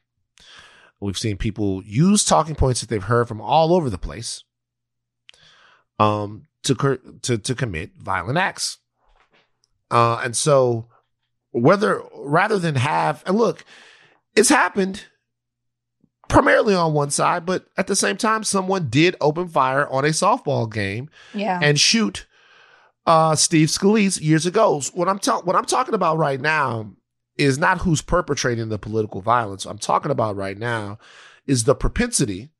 [SPEAKER 1] We've seen people use talking points that they've heard from all over the place um, to, cur- to to commit violent acts. Uh, and so, whether rather than have and look, it's happened primarily on one side, but at the same time, someone did open fire on a softball game
[SPEAKER 2] Yeah.
[SPEAKER 1] and shoot uh, Steve Scalise years ago. What I'm ta- what I'm talking about right now is not who's perpetrating the political violence. I'm talking about right now is the propensity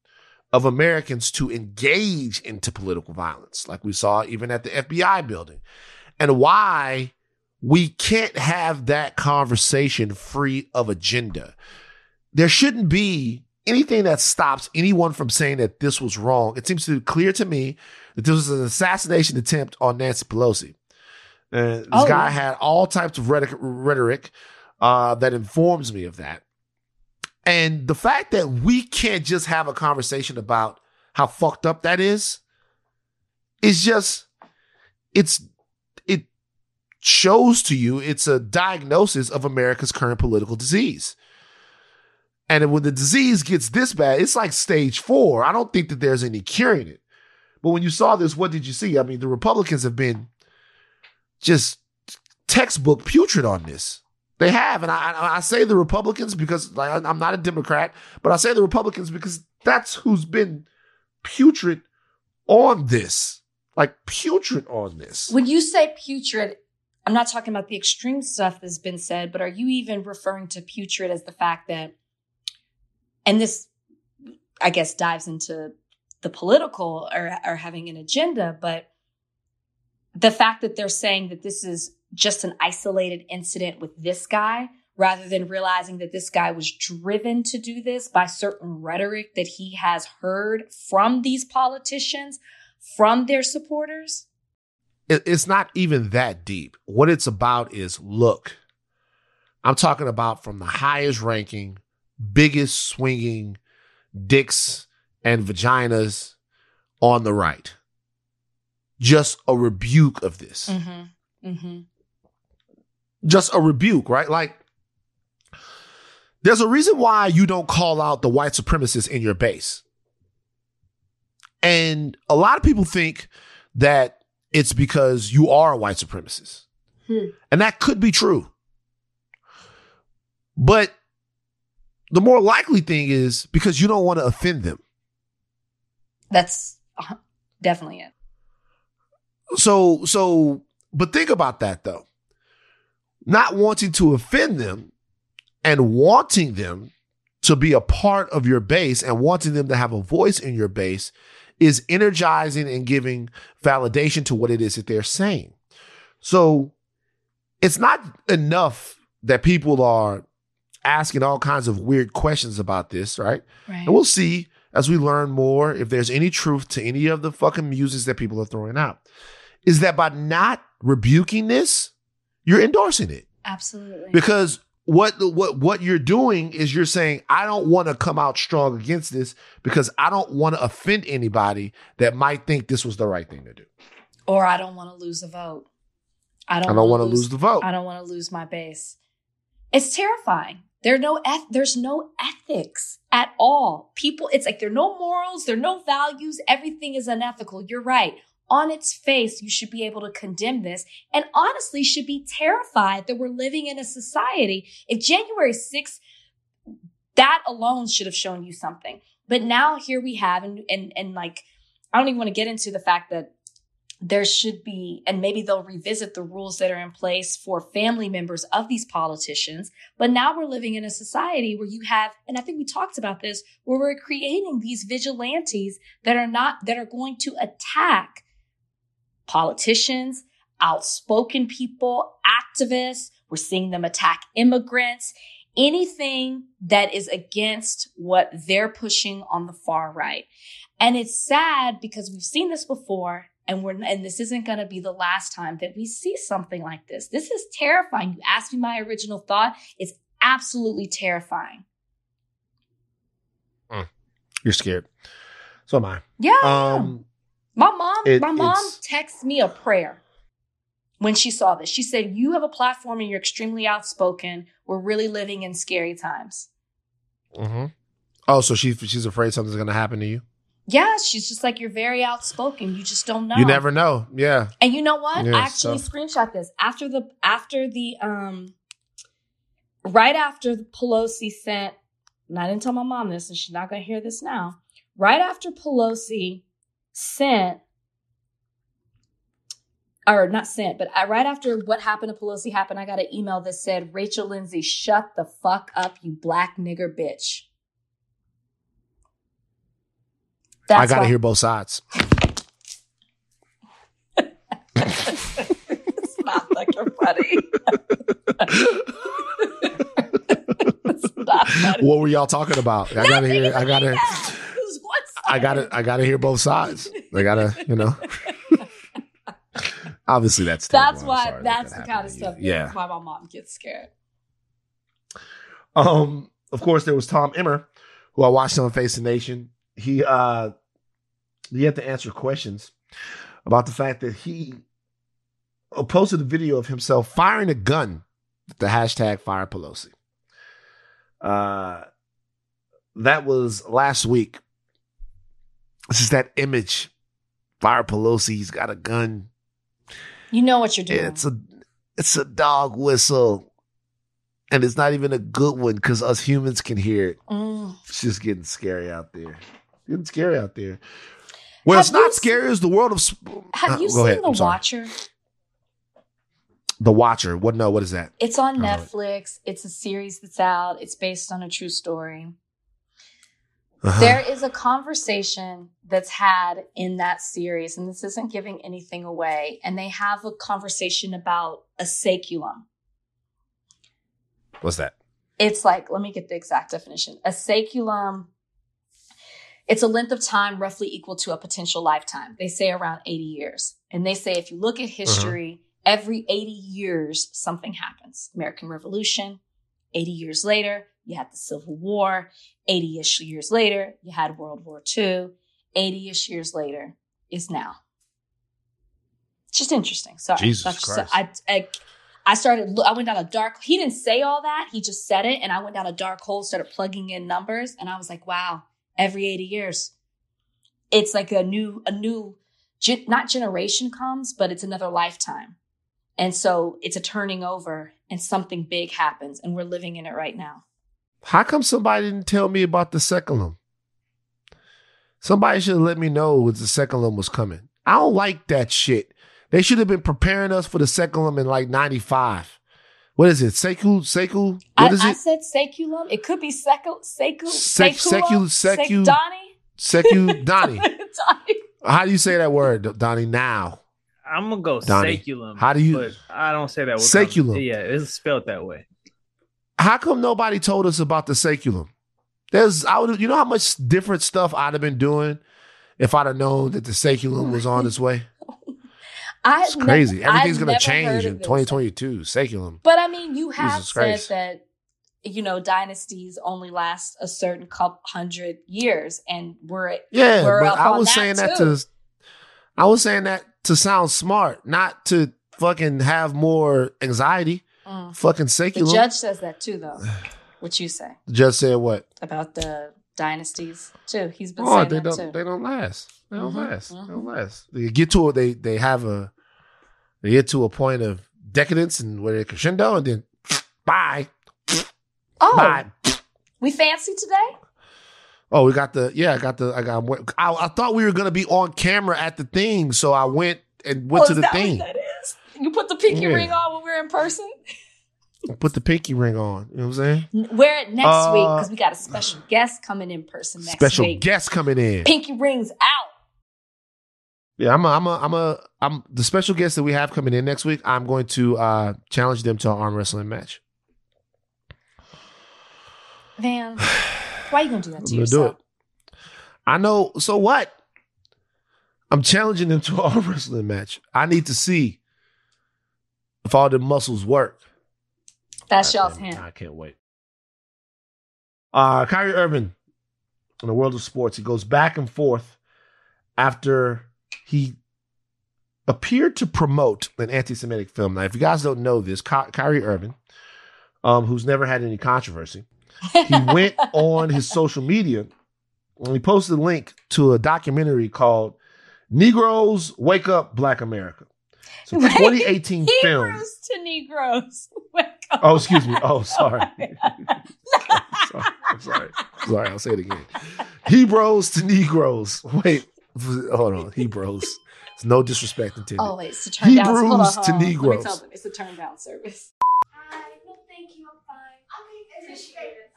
[SPEAKER 1] of Americans to engage into political violence, like we saw even at the FBI building, and why we can't have that conversation free of agenda. There shouldn't be anything that stops anyone from saying that this was wrong. It seems to be clear to me that this was an assassination attempt on Nancy Pelosi. Uh, this
[SPEAKER 2] Oh,
[SPEAKER 1] guy had all types of rhetoric, rhetoric uh, that informs me of that. And the fact that we can't just have a conversation about how fucked up that is, is just, it's, it shows to you it's a diagnosis of America's current political disease. And when the disease gets this bad, it's like stage four. I don't think that there's any curing it. But when you saw this, what did you see? I mean, the Republicans have been just textbook putrid on this. They have, and I, I say the Republicans because like, I'm not a Democrat, but I say the Republicans because that's who's been putrid on this, like putrid on this.
[SPEAKER 2] When you say putrid, I'm not talking about the extreme stuff that's been said, but are you even referring to putrid as the fact that, and this, I guess, dives into the political or, or having an agenda, but the fact that they're saying that this is just an isolated incident with this guy rather than realizing that this guy was driven to do this by certain rhetoric that he has heard from these politicians, from their supporters.
[SPEAKER 1] it's not even that deep. What it's about is look, I'm talking about from the highest ranking, biggest swinging dicks and vaginas on the right. Just a rebuke of this.
[SPEAKER 2] Mm-hmm. Mm-hmm.
[SPEAKER 1] Just a rebuke, right? Like, there's a reason why you don't call out the white supremacists in your base. And a lot of people think that it's because you are a white supremacist.
[SPEAKER 2] Hmm.
[SPEAKER 1] And that could be true. But the more likely thing is because you don't want to offend them.
[SPEAKER 2] That's definitely it.
[SPEAKER 1] So, so, but think about that though. Not wanting to offend them and wanting them to be a part of your base and wanting them to have a voice in your base is energizing and giving validation to what it is that they're saying. So it's not enough that people are asking all kinds of weird questions about this, right?
[SPEAKER 2] Right.
[SPEAKER 1] And we'll see as we learn more if there's any truth to any of the fucking muses that people are throwing out. Is that by not rebuking this, you're endorsing it.
[SPEAKER 2] Absolutely.
[SPEAKER 1] Because what what what you're doing is you're saying I don't want to come out strong against this because I don't want to offend anybody that might think this was the right thing to do.
[SPEAKER 2] or I don't want to lose a vote. I don't,
[SPEAKER 1] I don't want to lose the vote.
[SPEAKER 2] I don't want to lose my base. It's terrifying. There no eth- there's no ethics at all. People, it's like there are no morals, there are no values. Everything is unethical. You're right. On its face, you should be able to condemn this and honestly should be terrified that we're living in a society. If January 6th, that alone should have shown you something. But now here we have, and, and, and like, I don't even want to get into the fact that there should be, and maybe they'll revisit the rules that are in place for family members of these politicians. But now we're living in a society where you have, and I think we talked about this, where we're creating these vigilantes that are not, that are going to attack politicians, outspoken people, activists. We're seeing them attack immigrants, anything that is against what they're pushing on the far right. And it's sad because we've seen this before and we're and this isn't going to be the last time that we see something like this. This is terrifying. You asked me my original thought. It's absolutely terrifying.
[SPEAKER 1] You're scared. So am I.
[SPEAKER 2] Yeah.
[SPEAKER 1] Um
[SPEAKER 2] my mom,
[SPEAKER 1] it-
[SPEAKER 2] my mom texted me a prayer when she saw this. She said, "You have a platform and you're extremely outspoken. We're really living in scary times."
[SPEAKER 1] mhm. Oh, so she she's afraid something's gonna happen to you?
[SPEAKER 2] Yeah, she's just like you're very outspoken. You just don't know.
[SPEAKER 1] You never know. Yeah.
[SPEAKER 2] And you know what?
[SPEAKER 1] Yeah,
[SPEAKER 2] I actually
[SPEAKER 1] so-
[SPEAKER 2] screenshot this after the after the um right after Pelosi sent and I didn't tell my mom this, and she's not gonna hear this now. Right after Pelosi sent or not sent, but I, right after what happened to Pelosi happened, I got an email that said, Rachel Lindsay, shut the fuck up, you black nigger bitch.
[SPEAKER 1] I gotta
[SPEAKER 2] why-
[SPEAKER 1] hear both sides. <laughs> <laughs>
[SPEAKER 2] it's not fucking funny. <laughs> it's not funny.
[SPEAKER 1] what were y'all talking about? I gotta hear I gotta
[SPEAKER 2] What's
[SPEAKER 1] I gotta I gotta hear both sides. I gotta, you know. <laughs> Obviously that's.
[SPEAKER 2] That's why. That's
[SPEAKER 1] that
[SPEAKER 2] the kind of stuff.
[SPEAKER 1] Yeah.
[SPEAKER 2] Why my mom gets scared.
[SPEAKER 1] Um, of course, there was Tom Emmer, who I watched on Face the Nation. He uh he had to answer questions about the fact that he posted a video of himself firing a gun with the hashtag fire Pelosi. Uh that was last week. This is that image. Fire Pelosi, he's got a gun.
[SPEAKER 2] You know what you're doing.
[SPEAKER 1] It's a it's a dog whistle. And it's not even a good one because us humans can hear it.
[SPEAKER 2] Mm.
[SPEAKER 1] It's just getting scary out there. Getting scary out there. Well,
[SPEAKER 2] Have
[SPEAKER 1] it's not scary as the world of. sp-
[SPEAKER 2] Have
[SPEAKER 1] Uh,
[SPEAKER 2] you seen
[SPEAKER 1] ahead.
[SPEAKER 2] The Watcher?
[SPEAKER 1] The Watcher. What? No. What is that?
[SPEAKER 2] It's on
[SPEAKER 1] I it.
[SPEAKER 2] Netflix. It's a series that's out. It's based on a true story.
[SPEAKER 1] Uh-huh.
[SPEAKER 2] There is a conversation that's had in that series, and this isn't giving anything away. And they have a conversation about a saculum.
[SPEAKER 1] What's that?
[SPEAKER 2] It's like, let me get the exact definition. A saculum, it's a length of time roughly equal to a potential lifetime. They say around 80 years. And they say if you look at history, every 80 years, something happens. American Revolution, 80 years later, you had the Civil War. 80 ish years later, you had World War II. 80 ish years later is now. It's just interesting. Sorry.
[SPEAKER 1] Jesus
[SPEAKER 2] That's just-
[SPEAKER 1] Christ.
[SPEAKER 2] I, I, I started, I went down a dark, he didn't say all that. He just said it. And I went down a dark hole, started plugging in numbers. And I was like, wow, every 80 years, it's like a new, a new, not generation comes, but it's another lifetime. And so it's a turning over and something big happens and we're living in it right now.
[SPEAKER 1] How come somebody didn't tell me about the seculum? Somebody should have let me know when the seculum was coming. I don't like that shit. They should have been preparing us for the seculum in like 95. What is it? Secu, secu? What
[SPEAKER 2] I,
[SPEAKER 1] is
[SPEAKER 2] I said seculum. It could be secu, secu,
[SPEAKER 1] Sec-
[SPEAKER 2] seculum,
[SPEAKER 1] secu- secu-
[SPEAKER 2] Donnie.
[SPEAKER 1] Secu, <laughs> Donnie.
[SPEAKER 2] Donnie.
[SPEAKER 1] How do you say that word, Donnie, now?
[SPEAKER 3] I'm gonna go
[SPEAKER 1] Donnie,
[SPEAKER 3] saculum.
[SPEAKER 1] how do you-
[SPEAKER 3] But I don't say that. with
[SPEAKER 1] Saculum.
[SPEAKER 3] com- Yeah, it's spelled that way.
[SPEAKER 1] How come nobody told us about the seculum? There's, I would, you know how much different stuff I'd have been doing if I'd have known that the seculum was on its way. <laughs>
[SPEAKER 2] I
[SPEAKER 1] It's crazy. Everything's
[SPEAKER 2] I've
[SPEAKER 1] gonna change in 2022. Seculum.
[SPEAKER 2] But I mean, you have
[SPEAKER 1] Jesus
[SPEAKER 2] said
[SPEAKER 1] Christ.
[SPEAKER 2] that you know dynasties only last a certain couple hundred years, and we're
[SPEAKER 1] Yeah,
[SPEAKER 2] We're
[SPEAKER 1] but I was
[SPEAKER 2] that
[SPEAKER 1] saying that
[SPEAKER 2] too.
[SPEAKER 1] to, I was saying that to sound smart, not to fucking have more anxiety.
[SPEAKER 2] Mm.
[SPEAKER 1] Fucking
[SPEAKER 2] the
[SPEAKER 1] seculum.
[SPEAKER 2] judge says that too, though. <sighs> What you say
[SPEAKER 1] The judge said what?
[SPEAKER 2] about the dynasties too? He's been
[SPEAKER 1] Oh,
[SPEAKER 2] saying
[SPEAKER 1] they
[SPEAKER 2] that
[SPEAKER 1] don't.
[SPEAKER 2] too.
[SPEAKER 1] They don't last. They don't
[SPEAKER 2] Mhm,
[SPEAKER 1] last. They don't
[SPEAKER 2] mhm.
[SPEAKER 1] last. They get to it. They they have a. They get to a point of decadence and where they crescendo, and then <sniffs> bye,
[SPEAKER 2] oh,
[SPEAKER 1] bye.
[SPEAKER 2] we fancy today.
[SPEAKER 1] Oh, we got the yeah. I got the. I got. I, I thought we were gonna be on camera at the thing, so I went and went
[SPEAKER 2] Oh,
[SPEAKER 1] to
[SPEAKER 2] is
[SPEAKER 1] the
[SPEAKER 2] that
[SPEAKER 1] thing.
[SPEAKER 2] What that is? You put the pinky
[SPEAKER 1] Yeah.
[SPEAKER 2] ring on when we're in person.
[SPEAKER 1] Put the pinky ring on. You know what I'm saying?
[SPEAKER 2] Wear it next
[SPEAKER 1] Uh,
[SPEAKER 2] week because we got a special guest coming in person next
[SPEAKER 1] Special
[SPEAKER 2] week.
[SPEAKER 1] guest coming in.
[SPEAKER 2] Pinky rings out.
[SPEAKER 1] Yeah, I'm a, I'm a, I'm a, I'm the special guest that we have coming in next week. I'm going to uh challenge them to an arm wrestling match.
[SPEAKER 2] Van, <sighs> why are you gonna do that
[SPEAKER 1] I'm
[SPEAKER 2] to
[SPEAKER 1] do
[SPEAKER 2] yourself?
[SPEAKER 1] it. I know. So what? I'm challenging them to an arm wrestling match. I need to see if all the muscles work.
[SPEAKER 2] That's
[SPEAKER 1] I
[SPEAKER 2] y'all's
[SPEAKER 1] can't- I can't wait. Uh, Kyrie Irving, in the world of sports, he goes back and forth after he appeared to promote an anti-Semitic film. Now, if you guys don't know this, Ky- Kyrie Irving, um, who's never had any controversy, he <laughs> went on his social media and he posted a link to a documentary called "Negroes Wake Up, Black America." It's a
[SPEAKER 2] Wait,
[SPEAKER 1] 2018 <laughs> film.
[SPEAKER 2] Hebrews to Negroes. <laughs>
[SPEAKER 1] Oh, excuse me. Oh, <laughs> sorry. sorry. I'm sorry. Sorry, I'll say it again. Hebrews to Negroes. Wait, hold on. Hebrews. It's no disrespect intended.
[SPEAKER 2] Oh wait, it's a turn down. Hold on,
[SPEAKER 1] Hebrews
[SPEAKER 2] hold
[SPEAKER 1] to
[SPEAKER 2] Negroes. Let me tell them it's a turn down service. thank you. I'm fine. Appreciate it.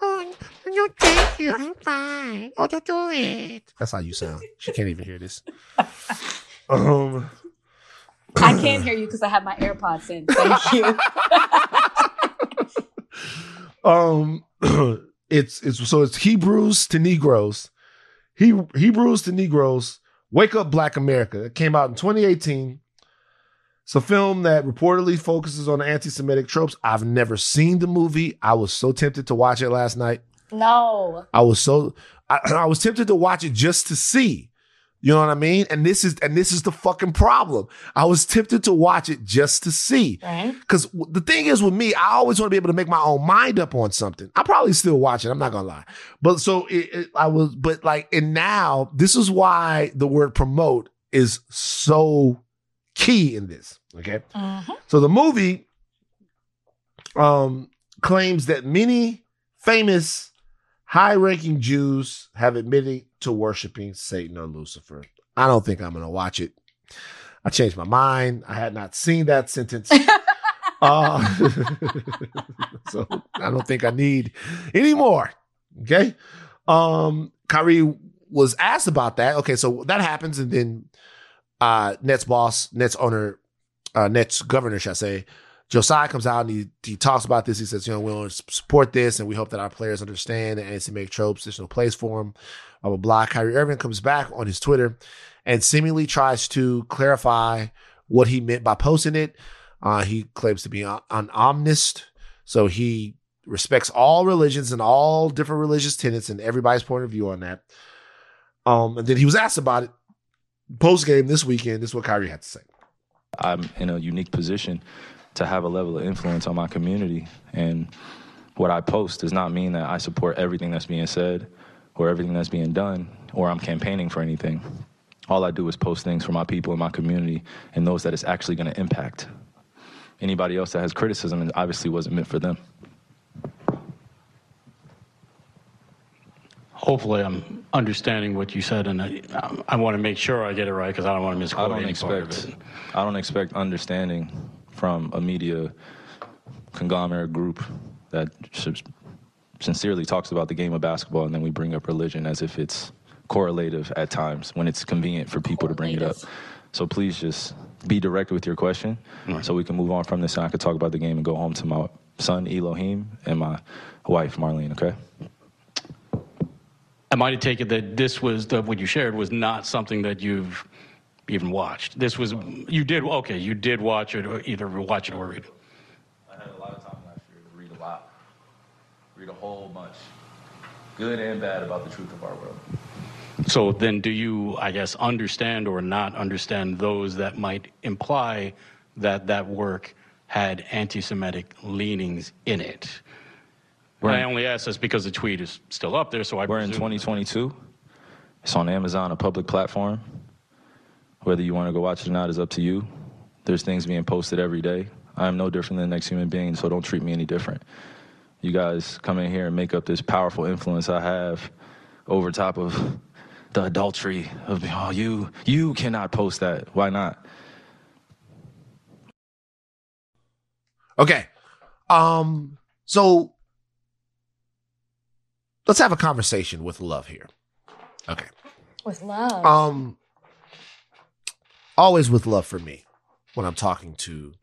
[SPEAKER 1] Oh, no, thank you. I'm fine. Oh, don't do it. That's how you sound. She can't even hear this. Um,
[SPEAKER 2] I can't hear you because I have my AirPods in. Thank you. <laughs>
[SPEAKER 1] um, <clears throat> it's it's so it's Hebrews to Negroes. He Hebrews to Negroes. Wake Up Black America. It came out in 2018. It's a film that reportedly focuses on anti-Semitic tropes. I've never seen the movie. I was so tempted to watch it last night.
[SPEAKER 2] no.
[SPEAKER 1] I was so I, <clears throat> I was tempted to watch it just to see. You know what I mean? And this is and this is the fucking problem. I was tempted to watch it just to see.
[SPEAKER 2] Right?
[SPEAKER 1] Because the thing is with me, I always want to be able to make my own mind up on something. I probably still watch it. I'm not gonna lie, but so it, it, I was, but like, and now this is why the word promote is so key in this. Okay,
[SPEAKER 2] Mhm.
[SPEAKER 1] so the movie um claims that many famous high-ranking Jews have admitted to worshiping Satan or Lucifer. I don't think I'm gonna watch it. I changed my mind. I had not seen that sentence. <laughs> Uh, <laughs> so I don't think I need any more. Okay. Um, Kyrie was asked about that. Okay, so that happens, and then uh Nets boss, Nets owner, uh Nets governor, should I say, Joe Tsai comes out and he he talks about this. He says, you know, we want to support this, and we hope that our players understand that anti-Semitic tropes. There's no place for them. Blah blah blah. Kyrie Irving comes back on his Twitter and seemingly tries to clarify what he meant by posting it. Uh, he claims to be an, an omnist, so he respects all religions and all different religious tenets and everybody's point of view on that. Um, and then he was asked about it post game this weekend. This is what Kyrie had to say.
[SPEAKER 6] I'm in a unique position to have a level of influence on my community. And what I post does not mean that I support everything that's being said or everything that's being done or I'm campaigning for anything. All I do is post things for my people in my community and those that it's actually going to impact. Anybody else that has criticism, it obviously wasn't meant for them.
[SPEAKER 7] Hopefully, I'm understanding what you said, and I, I want to make sure I get it right because I don't want to
[SPEAKER 6] I don't
[SPEAKER 7] any part of
[SPEAKER 6] expect. I don't expect understanding from a media conglomerate group that sincerely talks about the game of basketball and then we bring up religion as if it's correlative at times when it's convenient for people to bring it up. So please just be direct with your question so we can move on from this and I can talk about the game and go home to my son Elohim and my wife Marlene, okay?
[SPEAKER 7] Am I to take it that this was the, what you shared was not something that you've even watched? This was you did okay. You did watch it, or either watch it or read it.
[SPEAKER 6] I had a lot of time last year to read a lot. Read a whole bunch. Good and bad about the truth of our world.
[SPEAKER 7] So then, do you, I guess, understand or not understand those that might imply that that work had anti-Semitic leanings in it?
[SPEAKER 6] We're
[SPEAKER 7] I only ask this because the tweet is still up there, so I
[SPEAKER 6] We're in 2022. It's on Amazon, a public platform. Whether you want to go watch it or not is up to you. There's things being posted every day. I'm no different than the next human being, so don't treat me any different. You guys come in here and make up this powerful influence I have over top of the adultery of oh you you cannot post that. Why not?
[SPEAKER 1] Okay. Um, so let's have a conversation with love here. Okay.
[SPEAKER 2] With love.
[SPEAKER 1] Um always with love for me when I'm talking to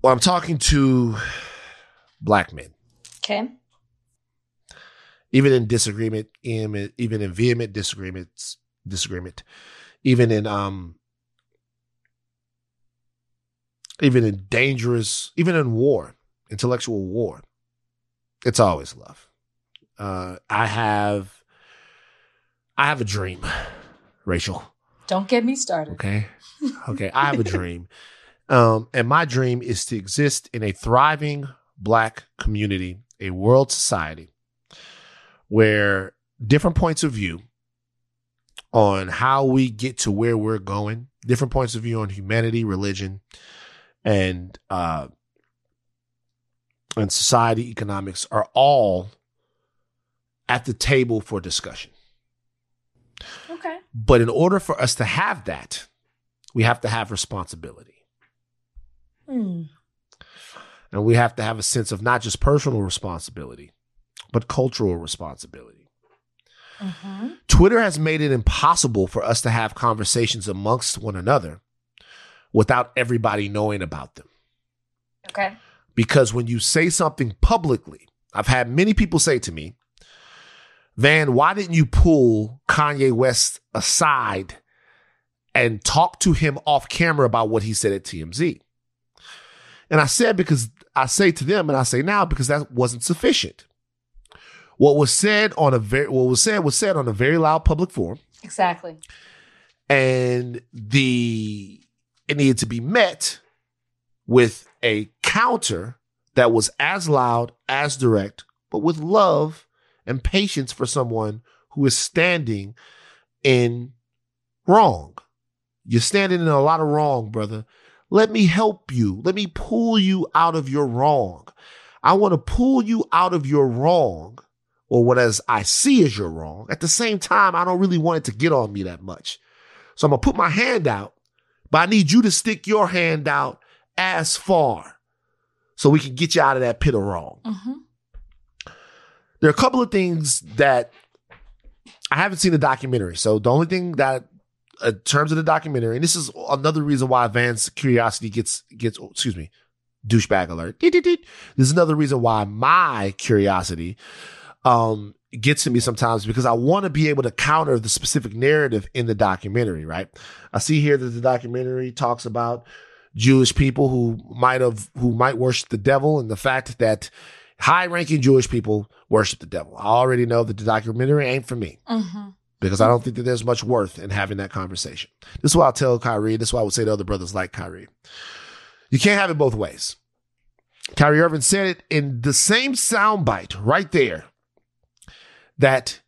[SPEAKER 1] when I'm talking to black men.
[SPEAKER 2] okay.
[SPEAKER 1] Even in disagreement, even in vehement disagreements, disagreement, even in um even in dangerous, even in war, intellectual war, it's always love. Uh, I have, I have a dream, Rachel.
[SPEAKER 2] Don't get me started.
[SPEAKER 1] Okay, okay, I have a dream, um, and my dream is to exist in a thriving Black community, a world society, where different points of view on how we get to where we're going, different points of view on humanity, religion, and uh, and society, economics are all at the table for discussion.
[SPEAKER 2] Okay.
[SPEAKER 1] But in order for us to have that, we have to have responsibility.
[SPEAKER 2] Hmm.
[SPEAKER 1] And we have to have a sense of not just personal responsibility, but cultural responsibility.
[SPEAKER 2] Mm-hmm.
[SPEAKER 1] Twitter has made it impossible for us to have conversations amongst one another without everybody knowing about them.
[SPEAKER 2] Okay.
[SPEAKER 1] Because when you say something publicly, I've had many people say to me, Van, why didn't you pull Kanye West aside and talk to him off camera about what he said at TMZ? And I said, because I say to them and I say now because that wasn't sufficient. What was said on a very what was said was said on a very loud public forum
[SPEAKER 2] Exactly.
[SPEAKER 1] and the it needed to be met with a counter that was as loud as direct but with love and patience for someone who is standing in wrong. You're standing in a lot of wrong brother. Let me help you. Let me pull you out of your wrong. I want to pull you out of your wrong or what as i see as your wrong. At the same time i don't really want it to get on me that much. So I'm gonna put my hand out, but I need you to stick your hand out as far so we can get you out of that pit of wrong.
[SPEAKER 2] Mm-hmm.
[SPEAKER 1] There are a couple of things that I haven't seen the documentary. So the only thing that in terms of the documentary, and this is another reason why Van's curiosity gets gets excuse me, douchebag alert. This is another reason why my curiosity um gets to me sometimes because I want to be able to counter the specific narrative in the documentary, right? I see here that the documentary talks about Jewish people who might have who might worship the devil and the fact that high ranking Jewish people worship the devil. I already know that the documentary ain't for me
[SPEAKER 2] Mm-hmm.
[SPEAKER 1] because I don't think that there's much worth in having that conversation. This is why I'll tell Kyrie. This is why I would say to other brothers like Kyrie. You can't have it both ways. Kyrie Irving said it in the same soundbite right there that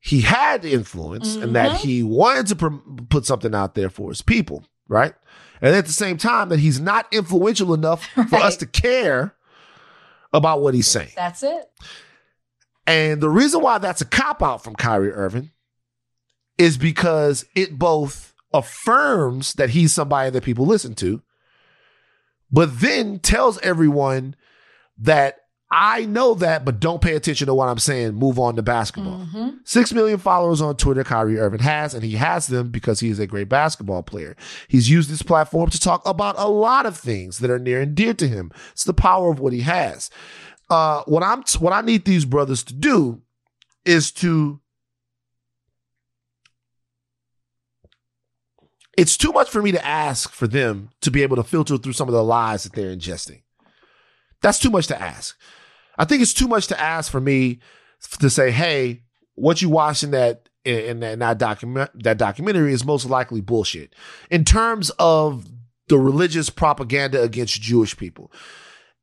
[SPEAKER 1] he had influence and that
[SPEAKER 2] Mhm.
[SPEAKER 1] he wanted to pr- put something out there for his people, right? And at the same time, that he's not influential enough for us to care about what he's saying.
[SPEAKER 2] That's it.
[SPEAKER 1] And the reason why that's a cop out from Kyrie Irving is because it both affirms that he's somebody that people listen to, but then tells everyone that I know that, but don't pay attention to what I'm saying. Move on to basketball.
[SPEAKER 2] Mm-hmm.
[SPEAKER 1] Six million followers on Twitter, Kyrie Irving has, and he has them because he is a great basketball player. He's used this platform to talk about a lot of things that are near and dear to him. It's the power of what he has. Uh, what I'm, what I need these brothers to do is to. It's too much for me to ask for them to be able to filter through some of the lies that they're ingesting. That's too much to ask. I think it's too much to ask for me to say, "Hey, what you watching that in, that, that document that documentary is most likely bullshit." In terms of the religious propaganda against Jewish people,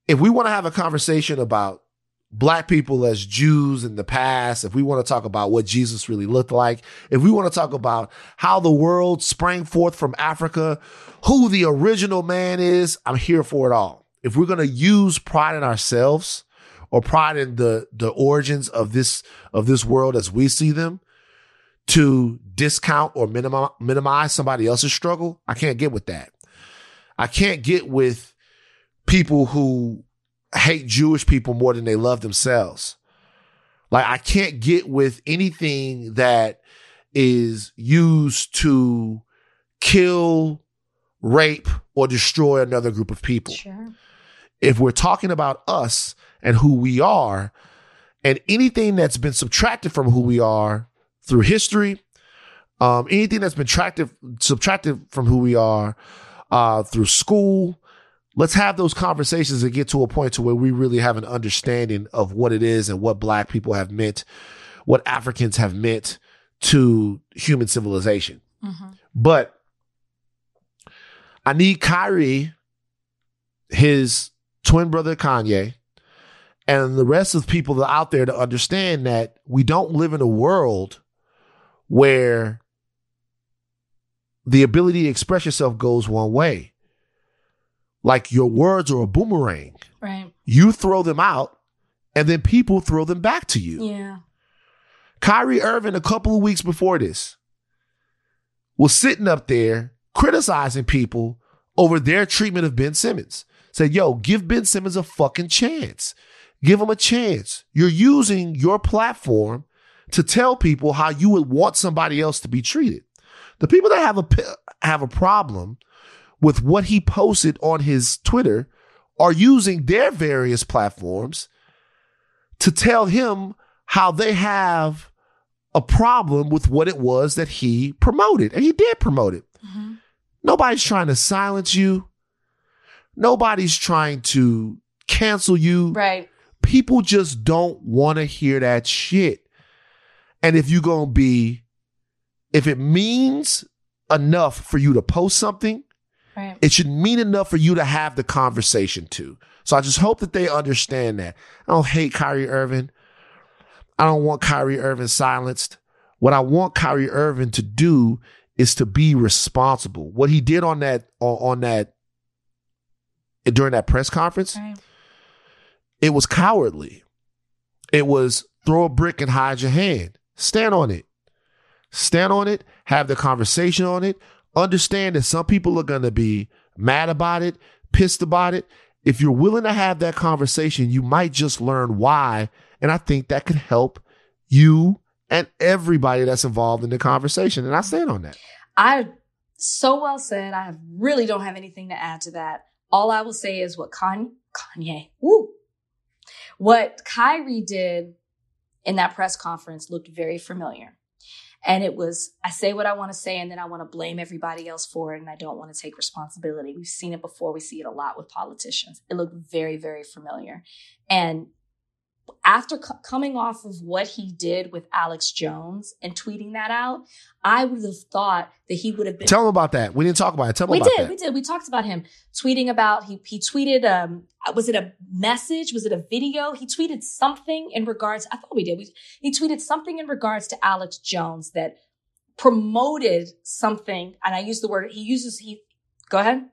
[SPEAKER 1] if we want to have a conversation about black people as Jews in the past, if we want to talk about what Jesus really looked like, if we want to talk about how the world sprang forth from Africa, who the original man is, I'm here for it all. If we're going to use pride in ourselves or pride in the the origins of this of this world as we see them to discount or minimize, minimize somebody else's struggle, I can't get with that. I can't get with people who hate Jewish people more than they love themselves. Like I can't get with anything that is used to kill, rape, or destroy another group of people.
[SPEAKER 2] Sure.
[SPEAKER 1] If we're talking about us and who we are, and anything that's been subtracted from who we are through history, um, anything that's been subtracted, subtracted from who we are uh, through school, let's have those conversations and get to a point to where we really have an understanding of what it is and what black people have meant, what Africans have meant to human civilization.
[SPEAKER 2] Mm-hmm.
[SPEAKER 1] But I need Kyrie, his twin brother Kanye, and the rest of the people that are out there to understand that we don't live in a world where the ability to express yourself goes one way. Like your words are a boomerang.
[SPEAKER 2] Right.
[SPEAKER 1] You throw them out, and then people throw them back to you.
[SPEAKER 2] Yeah.
[SPEAKER 1] Kyrie Irving, a couple of weeks before this, was sitting up there criticizing people over their treatment of Ben Simmons. Said, yo, give Ben Simmons a fucking chance. Give him a chance. You're using your platform to tell people how you would want somebody else to be treated. The people that have a have a problem with what he posted on his Twitter are using their various platforms to tell him how they have a problem with what it was that he promoted. And he did promote it.
[SPEAKER 2] Mm-hmm.
[SPEAKER 1] Nobody's trying to silence you. Nobody's trying to cancel you.
[SPEAKER 2] Right.
[SPEAKER 1] People just don't want to hear that shit. And if you're going to be, if it means enough for you to post something,
[SPEAKER 2] Right.
[SPEAKER 1] it should mean enough for you to have the conversation too. So I just hope that they understand that. I don't hate Kyrie Irving. I don't want Kyrie Irving silenced. What I want Kyrie Irving to do is to be responsible. What he did on that on, on that during that press conference,
[SPEAKER 2] Right.
[SPEAKER 1] it was cowardly. It was throw a brick and hide your hand. Stand on it. Stand on it. Have the conversation on it. Understand that some people are going to be mad about it, pissed about it. If you're willing to have that conversation, you might just learn why. And I think that could help you and everybody that's involved in the conversation. And I stand on that.
[SPEAKER 2] I so well said. I really don't have anything to add to that. All I will say is what Kanye, Kanye, woo, what Kyrie did in that press conference looked very familiar. And it was, I say what I want to say, and then I want to blame everybody else for it, and I don't want to take responsibility. We've seen it before. We see it a lot with politicians. It looked very, very familiar. And after coming off of what he did with Alex Jones and tweeting that out, I would have thought that he would have been.
[SPEAKER 1] Tell him about that. We didn't talk about it. Tell him
[SPEAKER 2] we
[SPEAKER 1] about
[SPEAKER 2] did,
[SPEAKER 1] that.
[SPEAKER 2] We did. We talked about him tweeting about he he tweeted. Um, was it a message? Was it a video? He tweeted something in regards. I thought we did. We, he tweeted something in regards to Alex Jones that promoted something, and I use the word he uses. He go ahead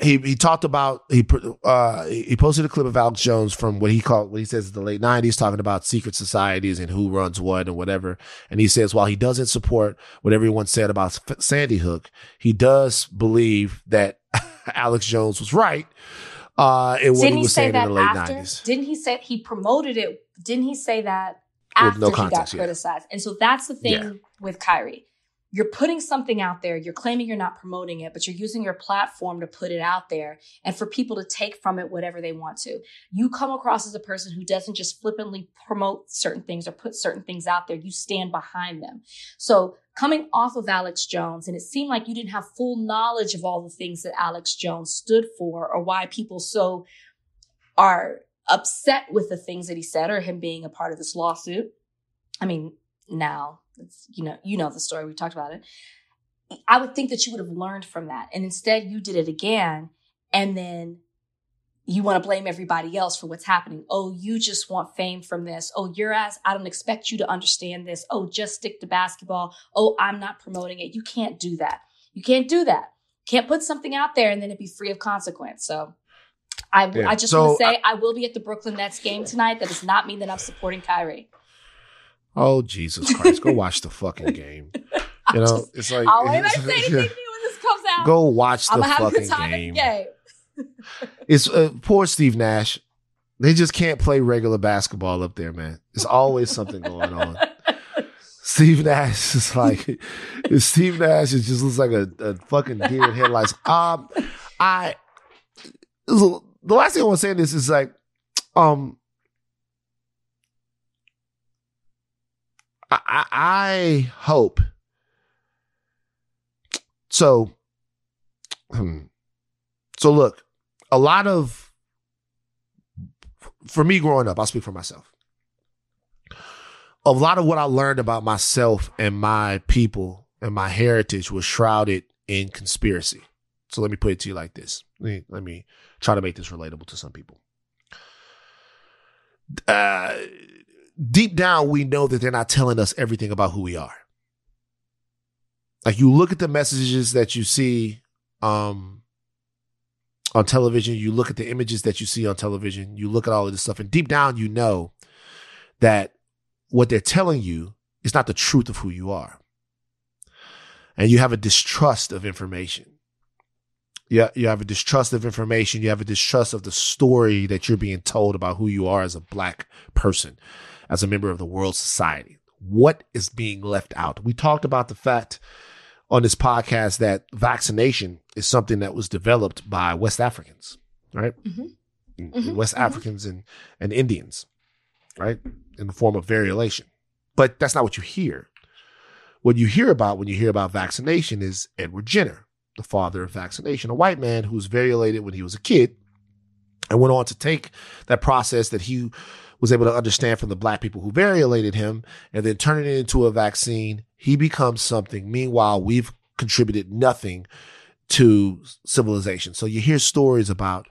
[SPEAKER 1] he he talked about he uh he posted a clip of Alex Jones from what he called what he says in the late nineties talking about secret societies and who runs what and whatever. And he says while he doesn't support what everyone said about Sandy Hook he does believe that <laughs> Alex Jones was right uh in what
[SPEAKER 2] didn't
[SPEAKER 1] he was
[SPEAKER 2] say
[SPEAKER 1] saying
[SPEAKER 2] that
[SPEAKER 1] in the late
[SPEAKER 2] after?
[SPEAKER 1] 90s
[SPEAKER 2] didn't he say he promoted it didn't he say that after
[SPEAKER 1] no
[SPEAKER 2] he got criticized? And so that's the thing
[SPEAKER 1] Yeah.
[SPEAKER 2] with Kyrie you're putting something out there, you're claiming you're not promoting it, but you're using your platform to put it out there and for people to take from it whatever they want to. You come across as a person who doesn't just flippantly promote certain things or put certain things out there, you stand behind them. So coming off of Alex Jones, and it seemed like you didn't have full knowledge of all the things that Alex Jones stood for or why people so are upset with the things that he said or him being a part of this lawsuit. I mean, now it's, you know, you know the story. We talked about it. I would think that you would have learned from that. And instead you did it again. And then you want to blame everybody else for what's happening. Oh, you just want fame from this. Oh, your ass, I don't expect you to understand this. Oh, just stick to basketball. Oh, I'm not promoting it. You can't do that. You can't do that. Can't put something out there and then it be free of consequence. So I,
[SPEAKER 1] Yeah.
[SPEAKER 2] I just
[SPEAKER 1] So,
[SPEAKER 2] want to say I will be at the Brooklyn Nets game tonight. That does not mean that I'm supporting Kyrie.
[SPEAKER 1] Oh Jesus Christ go watch the fucking game <laughs> you know it's like
[SPEAKER 2] I'll wait I say anything new when this comes out.
[SPEAKER 1] go watch the
[SPEAKER 2] I'm gonna have
[SPEAKER 1] fucking game
[SPEAKER 2] the game. <laughs>
[SPEAKER 1] It's uh, poor Steve Nash. They just can't play regular basketball up there, man. There's always something going on. <laughs> Steve Nash is like, Steve Nash is just looks like a, a fucking deer in headlights. Um, I the last thing I want to say in this is like, um, I, I, hope so. Hmm. So look, a lot of for me growing up, I'll speak for myself. A lot of what I learned about myself and my people and my heritage was shrouded in conspiracy. So let me put it to you like this. Let me, let me try to make this relatable to some people. Uh, deep down, we know that they're not telling us everything about who we are. Like you look at the messages that you see um, on television, you look at the images that you see on television, you look at all of this stuff, and deep down, you know that what they're telling you is not the truth of who you are. And you have a distrust of information. Yeah, you have a distrust of information. You have a distrust of the story that you're being told about who you are as a black person, as a member of the world society. What is being left out? We talked about the fact on this podcast that vaccination is something that was developed by West Africans, right?
[SPEAKER 2] Mhm.
[SPEAKER 1] Mm, West
[SPEAKER 2] mhm.
[SPEAKER 1] Africans and, and Indians, right? In the form of variolation. But that's not what you hear. What you hear about when you hear about vaccination is Edward Jenner, the father of vaccination, a white man who was variolated when he was a kid and went on to take that process that he was able to understand from the black people who variolated him and then turn it into a vaccine. He becomes something. Meanwhile, we've contributed nothing to civilization. So you hear stories about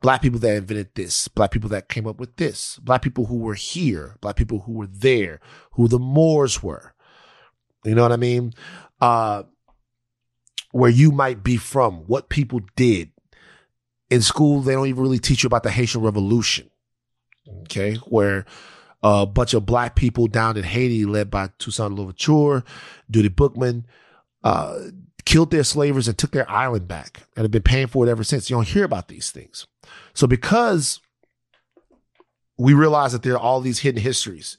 [SPEAKER 1] black people that invented this, black people that came up with this, black people who were here, black people who were there, who the Moors were. You know what I mean? Uh, where you might be from, what people did. In school, they don't even really teach you about the Haitian Revolution. Okay. Where a bunch of black people down in Haiti, led by Toussaint Louverture, Dutty Boukman, uh, killed their slavers and took their island back and have been paying for it ever since. You don't hear about these things. So because we realize that there are all these hidden histories,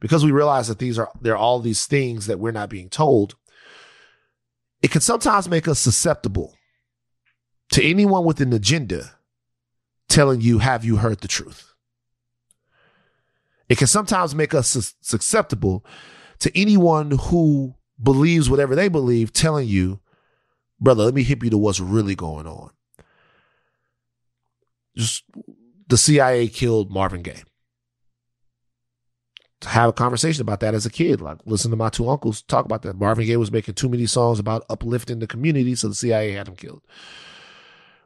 [SPEAKER 1] because we realize that these are there are all these things that we're not being told, it can sometimes make us susceptible to anyone with an agenda telling you, have you heard the truth? It can sometimes make us sus- susceptible to anyone who believes whatever they believe, telling you, brother, let me hip you to what's really going on. Just the CIA killed Marvin Gaye. To have a conversation about that as a kid, like listen to my two uncles talk about that. Marvin Gaye was making too many songs about uplifting the community, so the CIA had him killed.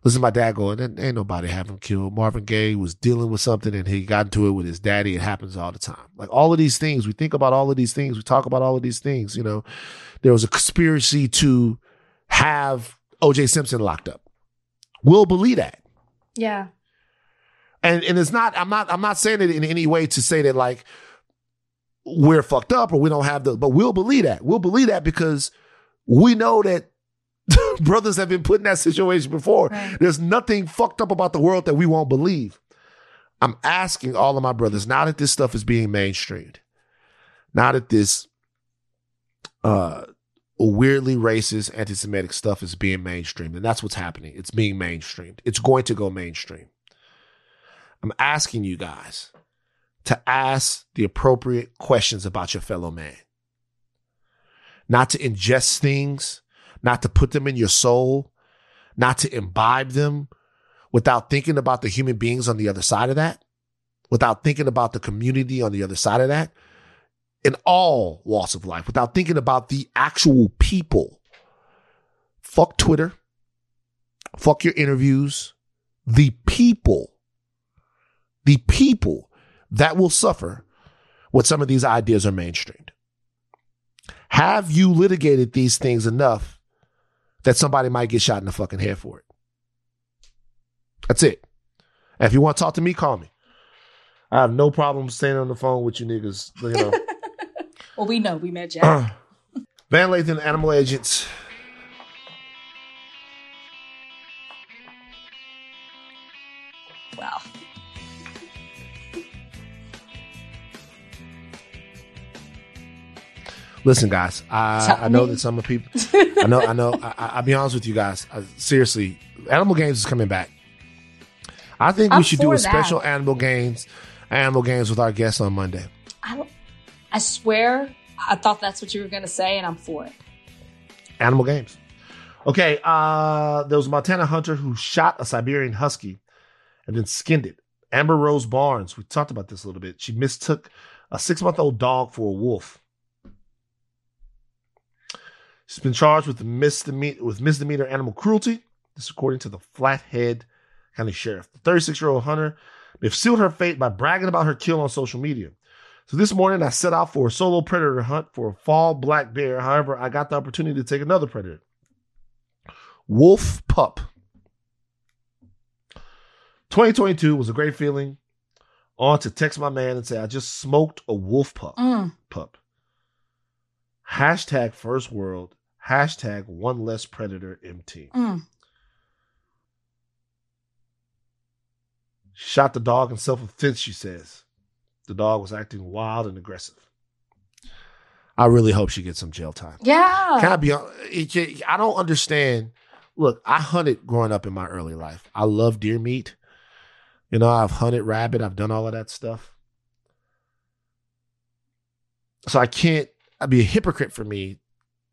[SPEAKER 1] Listen to my dad going, ain't nobody have him killed. Marvin Gaye was dealing with something and he got into it with his daddy. It happens all the time. Like all of these things, we think about all of these things. We talk about all of these things. You know, there was a conspiracy to have OJ Simpson locked up. We'll believe that.
[SPEAKER 2] Yeah.
[SPEAKER 1] And and it's not, I'm not, I'm not saying it in any way to say that like we're fucked up or we don't have the, but we'll believe that. We'll believe that because we know that <laughs> brothers have been put in that situation before.
[SPEAKER 2] Right.
[SPEAKER 1] There's nothing fucked up about the world that we won't believe. I'm asking all of my brothers now that this stuff is being mainstreamed, now that this uh weirdly racist, anti-Semitic stuff is being mainstreamed, and that's what's happening. It's being mainstreamed. It's going to go mainstream. I'm asking you guys to ask the appropriate questions about your fellow man. Not to ingest things, not to put them in your soul, not to imbibe them without thinking about the human beings on the other side of that, without thinking about the community on the other side of that, in all walks of life, without thinking about the actual people. Fuck Twitter. Fuck your interviews. The people, the people that will suffer when some of these ideas are mainstreamed. Have you litigated these things enough that somebody might get shot in the fucking head for it? That's it. And if you want to talk to me, call me. I have no problem staying on the phone with you niggas. You know. <laughs>
[SPEAKER 2] Well, we know we met Jack.
[SPEAKER 1] Uh, Van Lathan, Animal Agents.
[SPEAKER 2] wow.
[SPEAKER 1] Listen, guys, I, I know
[SPEAKER 2] me.
[SPEAKER 1] that some of people, I know, I know, I, I- I'll be honest with you guys. I, seriously, Animal Games is coming back. I think we
[SPEAKER 2] I'm
[SPEAKER 1] should do a
[SPEAKER 2] that.
[SPEAKER 1] special Animal Games, Animal Games with our guests on Monday.
[SPEAKER 2] I don't. I swear, I thought that's what you were gonna say, and I'm for it.
[SPEAKER 1] Animal Games. Okay, uh, there was a Montana hunter who shot a Siberian husky and then skinned it. Amber Rose Barnes, we talked about this a little bit. She mistook a six month old dog for a wolf. She's been charged with misdemeanor with misdemeanor animal cruelty. This according to the Flathead County Sheriff. The 36 year old hunter they've sealed her fate by bragging about her kill on social media. So this morning I set out for a solo predator hunt for a fall black bear. However, I got the opportunity to take another predator. Wolf pup. 2022 was a great feeling. On to text my man and say, I just smoked a wolf pup.
[SPEAKER 2] Mm.
[SPEAKER 1] Pup. Hashtag first world. Hashtag one less predator MT.
[SPEAKER 2] Mm.
[SPEAKER 1] Shot the dog in self defense, she says. The dog was acting wild and aggressive. I really hope she gets some jail time.
[SPEAKER 2] Yeah.
[SPEAKER 1] Can I be hon- it- it- I don't understand. Look, I hunted growing up in my early life. I love deer meat. You know, I've hunted rabbit. I've done all of that stuff. So I can't. I'd be a hypocrite for me.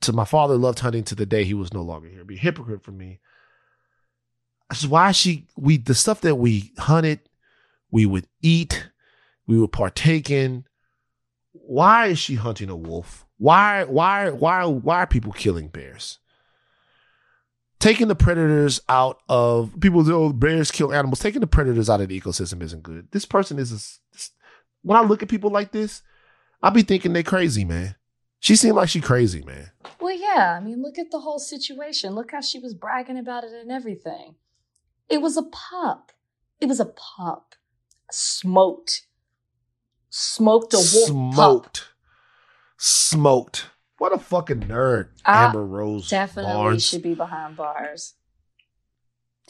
[SPEAKER 1] To my father loved hunting to the day he was no longer here. Be a hypocrite for me. That's why she we the stuff that we hunted, we would eat, we would partake in. Why is she hunting a wolf? Why why why why are people killing bears? Taking the predators out of people say, oh bears kill animals. Taking the predators out of the ecosystem isn't good. This person is a, when I look at people like this, I be thinking they crazy, man. She seemed like she crazy, man.
[SPEAKER 2] Well, yeah. I mean, look at the whole situation. Look how she was bragging about it and everything. It was a pup. It was a pup. Smoked. Smoked a wolf pup.
[SPEAKER 1] Smoked. Smoked. What a fucking nerd.
[SPEAKER 2] I
[SPEAKER 1] Amber Rose
[SPEAKER 2] Definitely
[SPEAKER 1] Barnes.
[SPEAKER 2] should be behind bars.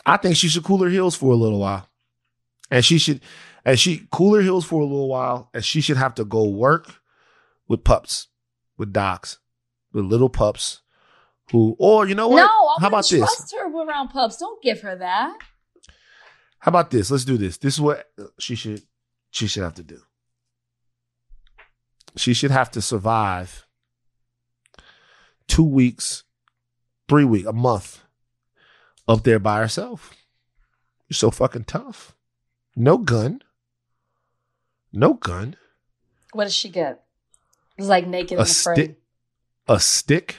[SPEAKER 1] I think she should cool her heels for a little while. And she should and she cool her heels for a little while and she should have to go work with pups, with docs, with little pups who or you know what?
[SPEAKER 2] No, I
[SPEAKER 1] How about
[SPEAKER 2] wouldn't
[SPEAKER 1] this?
[SPEAKER 2] trust her around pups. Don't give her that.
[SPEAKER 1] How about this? Let's do this. This is what she should she should have to do. She should have to survive two weeks, three weeks, a month up there by herself. You're so fucking tough. No gun. No gun.
[SPEAKER 2] What does she get? Like naked
[SPEAKER 1] A stick, a stick,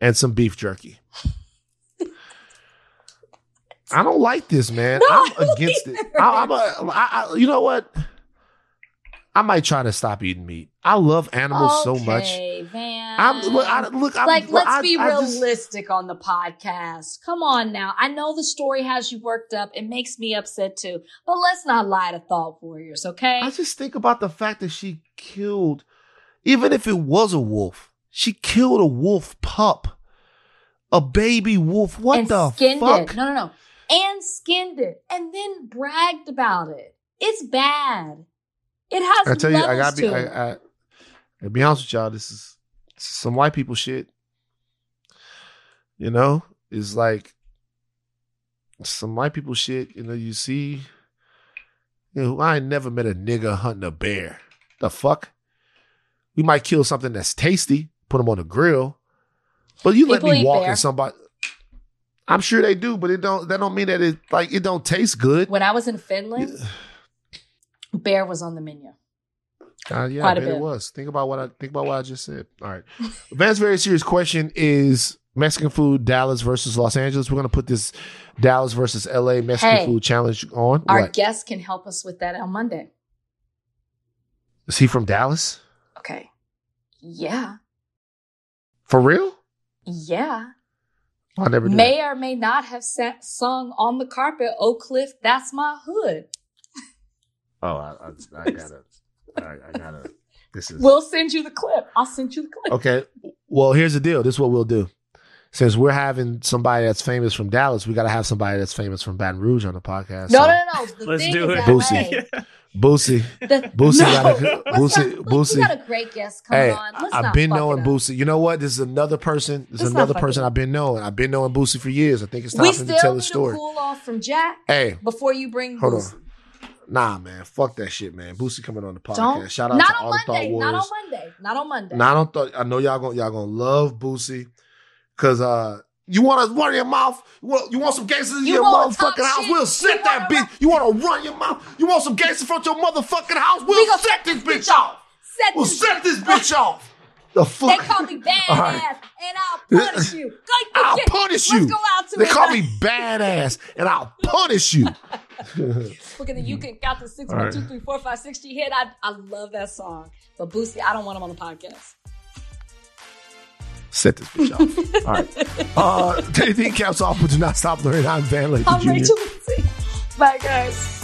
[SPEAKER 1] and some beef jerky. <laughs> I don't like this, man.
[SPEAKER 2] No,
[SPEAKER 1] I'm <laughs> against it.
[SPEAKER 2] either.
[SPEAKER 1] I, I'm a, I, I, you know what? I might try to stop eating meat. I love animals so much.
[SPEAKER 2] Okay, Van.
[SPEAKER 1] I'm look. I, look I'm,
[SPEAKER 2] like, let's
[SPEAKER 1] I-
[SPEAKER 2] be
[SPEAKER 1] I just-
[SPEAKER 2] realistic on the podcast. Come on now. I know the story has you worked up. It makes me upset too. But let's not lie to thought warriors, okay?
[SPEAKER 1] I just think about the fact that she killed, even if it was a wolf, she killed a wolf pup, a baby wolf. What
[SPEAKER 2] and
[SPEAKER 1] the
[SPEAKER 2] skinned
[SPEAKER 1] fuck?
[SPEAKER 2] it. No, no, no. And skinned it. And then bragged about it. It's bad. It has
[SPEAKER 1] I tell you, I
[SPEAKER 2] levels
[SPEAKER 1] gotta be.
[SPEAKER 2] to
[SPEAKER 1] I,
[SPEAKER 2] it.
[SPEAKER 1] I, to be honest with y'all, this is, this is some white people shit. You know, it's like some white people shit. You know, you see. You know, I ain't never met a nigga hunting a bear. The fuck? We might kill something that's tasty, put them on the grill, but you let me walk in somebody. I'm sure they do, but it don't. That don't mean that it like it don't taste good.
[SPEAKER 2] when I was in Finland, bear was on the menu.
[SPEAKER 1] Uh, yeah,
[SPEAKER 2] Quite
[SPEAKER 1] I
[SPEAKER 2] a
[SPEAKER 1] bet it was. Think about what I think about what I just said. All right. <laughs> Van's very serious question is Mexican food Dallas versus Los Angeles. We're gonna put this Dallas versus LA Mexican
[SPEAKER 2] Hey.
[SPEAKER 1] food challenge on.
[SPEAKER 2] Our
[SPEAKER 1] what?
[SPEAKER 2] guest can help us with that on Monday.
[SPEAKER 1] Is he from Dallas?
[SPEAKER 2] Okay. Yeah.
[SPEAKER 1] For real?
[SPEAKER 2] Yeah.
[SPEAKER 1] I never knew.
[SPEAKER 2] May or may not have sat, sung on the carpet, Oak Cliff, that's my hood.
[SPEAKER 1] Oh, I, I, I <laughs> gotta. I, I gotta. This is
[SPEAKER 2] We'll send you the clip. I'll send you the clip.
[SPEAKER 1] okay. Well, here's the deal. This is what we'll do. Since we're having somebody that's famous from Dallas, we got to have somebody that's famous from Baton Rouge on the podcast.
[SPEAKER 2] No,
[SPEAKER 1] So,
[SPEAKER 2] no, no, no. The
[SPEAKER 3] Let's
[SPEAKER 2] thing
[SPEAKER 3] do
[SPEAKER 2] is
[SPEAKER 3] it.
[SPEAKER 1] Boosie. Boosie.
[SPEAKER 2] The,
[SPEAKER 1] Boosie
[SPEAKER 2] no,
[SPEAKER 1] got a- Boosie-
[SPEAKER 2] not-
[SPEAKER 1] Boosie.
[SPEAKER 2] Got a great guest coming
[SPEAKER 1] Hey,
[SPEAKER 2] on. Let's
[SPEAKER 1] I've been knowing. Boosie. You know what? This is another person. This is
[SPEAKER 2] not
[SPEAKER 1] another person. I've been knowing. I've been knowing Boosie for years. I think it's time
[SPEAKER 2] We
[SPEAKER 1] for him to tell the story.
[SPEAKER 2] to cool off from Jack
[SPEAKER 1] Hey,
[SPEAKER 2] before you bring
[SPEAKER 1] hold
[SPEAKER 2] Boosie.
[SPEAKER 1] on. Nah, man. Fuck that shit, man. Boosie coming on the podcast.
[SPEAKER 2] Don't.
[SPEAKER 1] Shout out
[SPEAKER 2] not
[SPEAKER 1] to
[SPEAKER 2] on
[SPEAKER 1] all the Thought
[SPEAKER 2] Monday. Not on Monday. Not on Monday.
[SPEAKER 1] I don't thought I know y'all gonna y'all gonna love Boosie. Cause uh you wanna run your mouth? You want, you want some gangsters in
[SPEAKER 2] You
[SPEAKER 1] your motherfucking house? We'll
[SPEAKER 2] You
[SPEAKER 1] set that
[SPEAKER 2] wanna
[SPEAKER 1] bitch. You wanna run your mouth? You want some gangsters from your motherfucking house? We'll
[SPEAKER 2] We
[SPEAKER 1] set this bitch off.
[SPEAKER 2] Set
[SPEAKER 1] We'll
[SPEAKER 2] this
[SPEAKER 1] set this bitch off. The fuck?
[SPEAKER 2] They call me badass, <laughs>
[SPEAKER 1] All right.
[SPEAKER 2] and I'll punish you. Go,
[SPEAKER 1] I'll
[SPEAKER 2] get-
[SPEAKER 1] punish
[SPEAKER 2] Let's
[SPEAKER 1] you.
[SPEAKER 2] go out to
[SPEAKER 1] They
[SPEAKER 2] it.
[SPEAKER 1] call me badass, and I'll punish you.
[SPEAKER 2] Look at the you can count the six
[SPEAKER 1] All
[SPEAKER 2] one
[SPEAKER 1] right.
[SPEAKER 2] two three four five six G hit. I I love that song. But Boosie, I don't want him on the podcast.
[SPEAKER 1] Set this bitch off. <laughs> All right. Uh, <laughs> anything caps off, but do not stop learning. I'm Van Lathan
[SPEAKER 2] I'm
[SPEAKER 1] Jr.
[SPEAKER 2] Rachel Lindsay. Bye guys.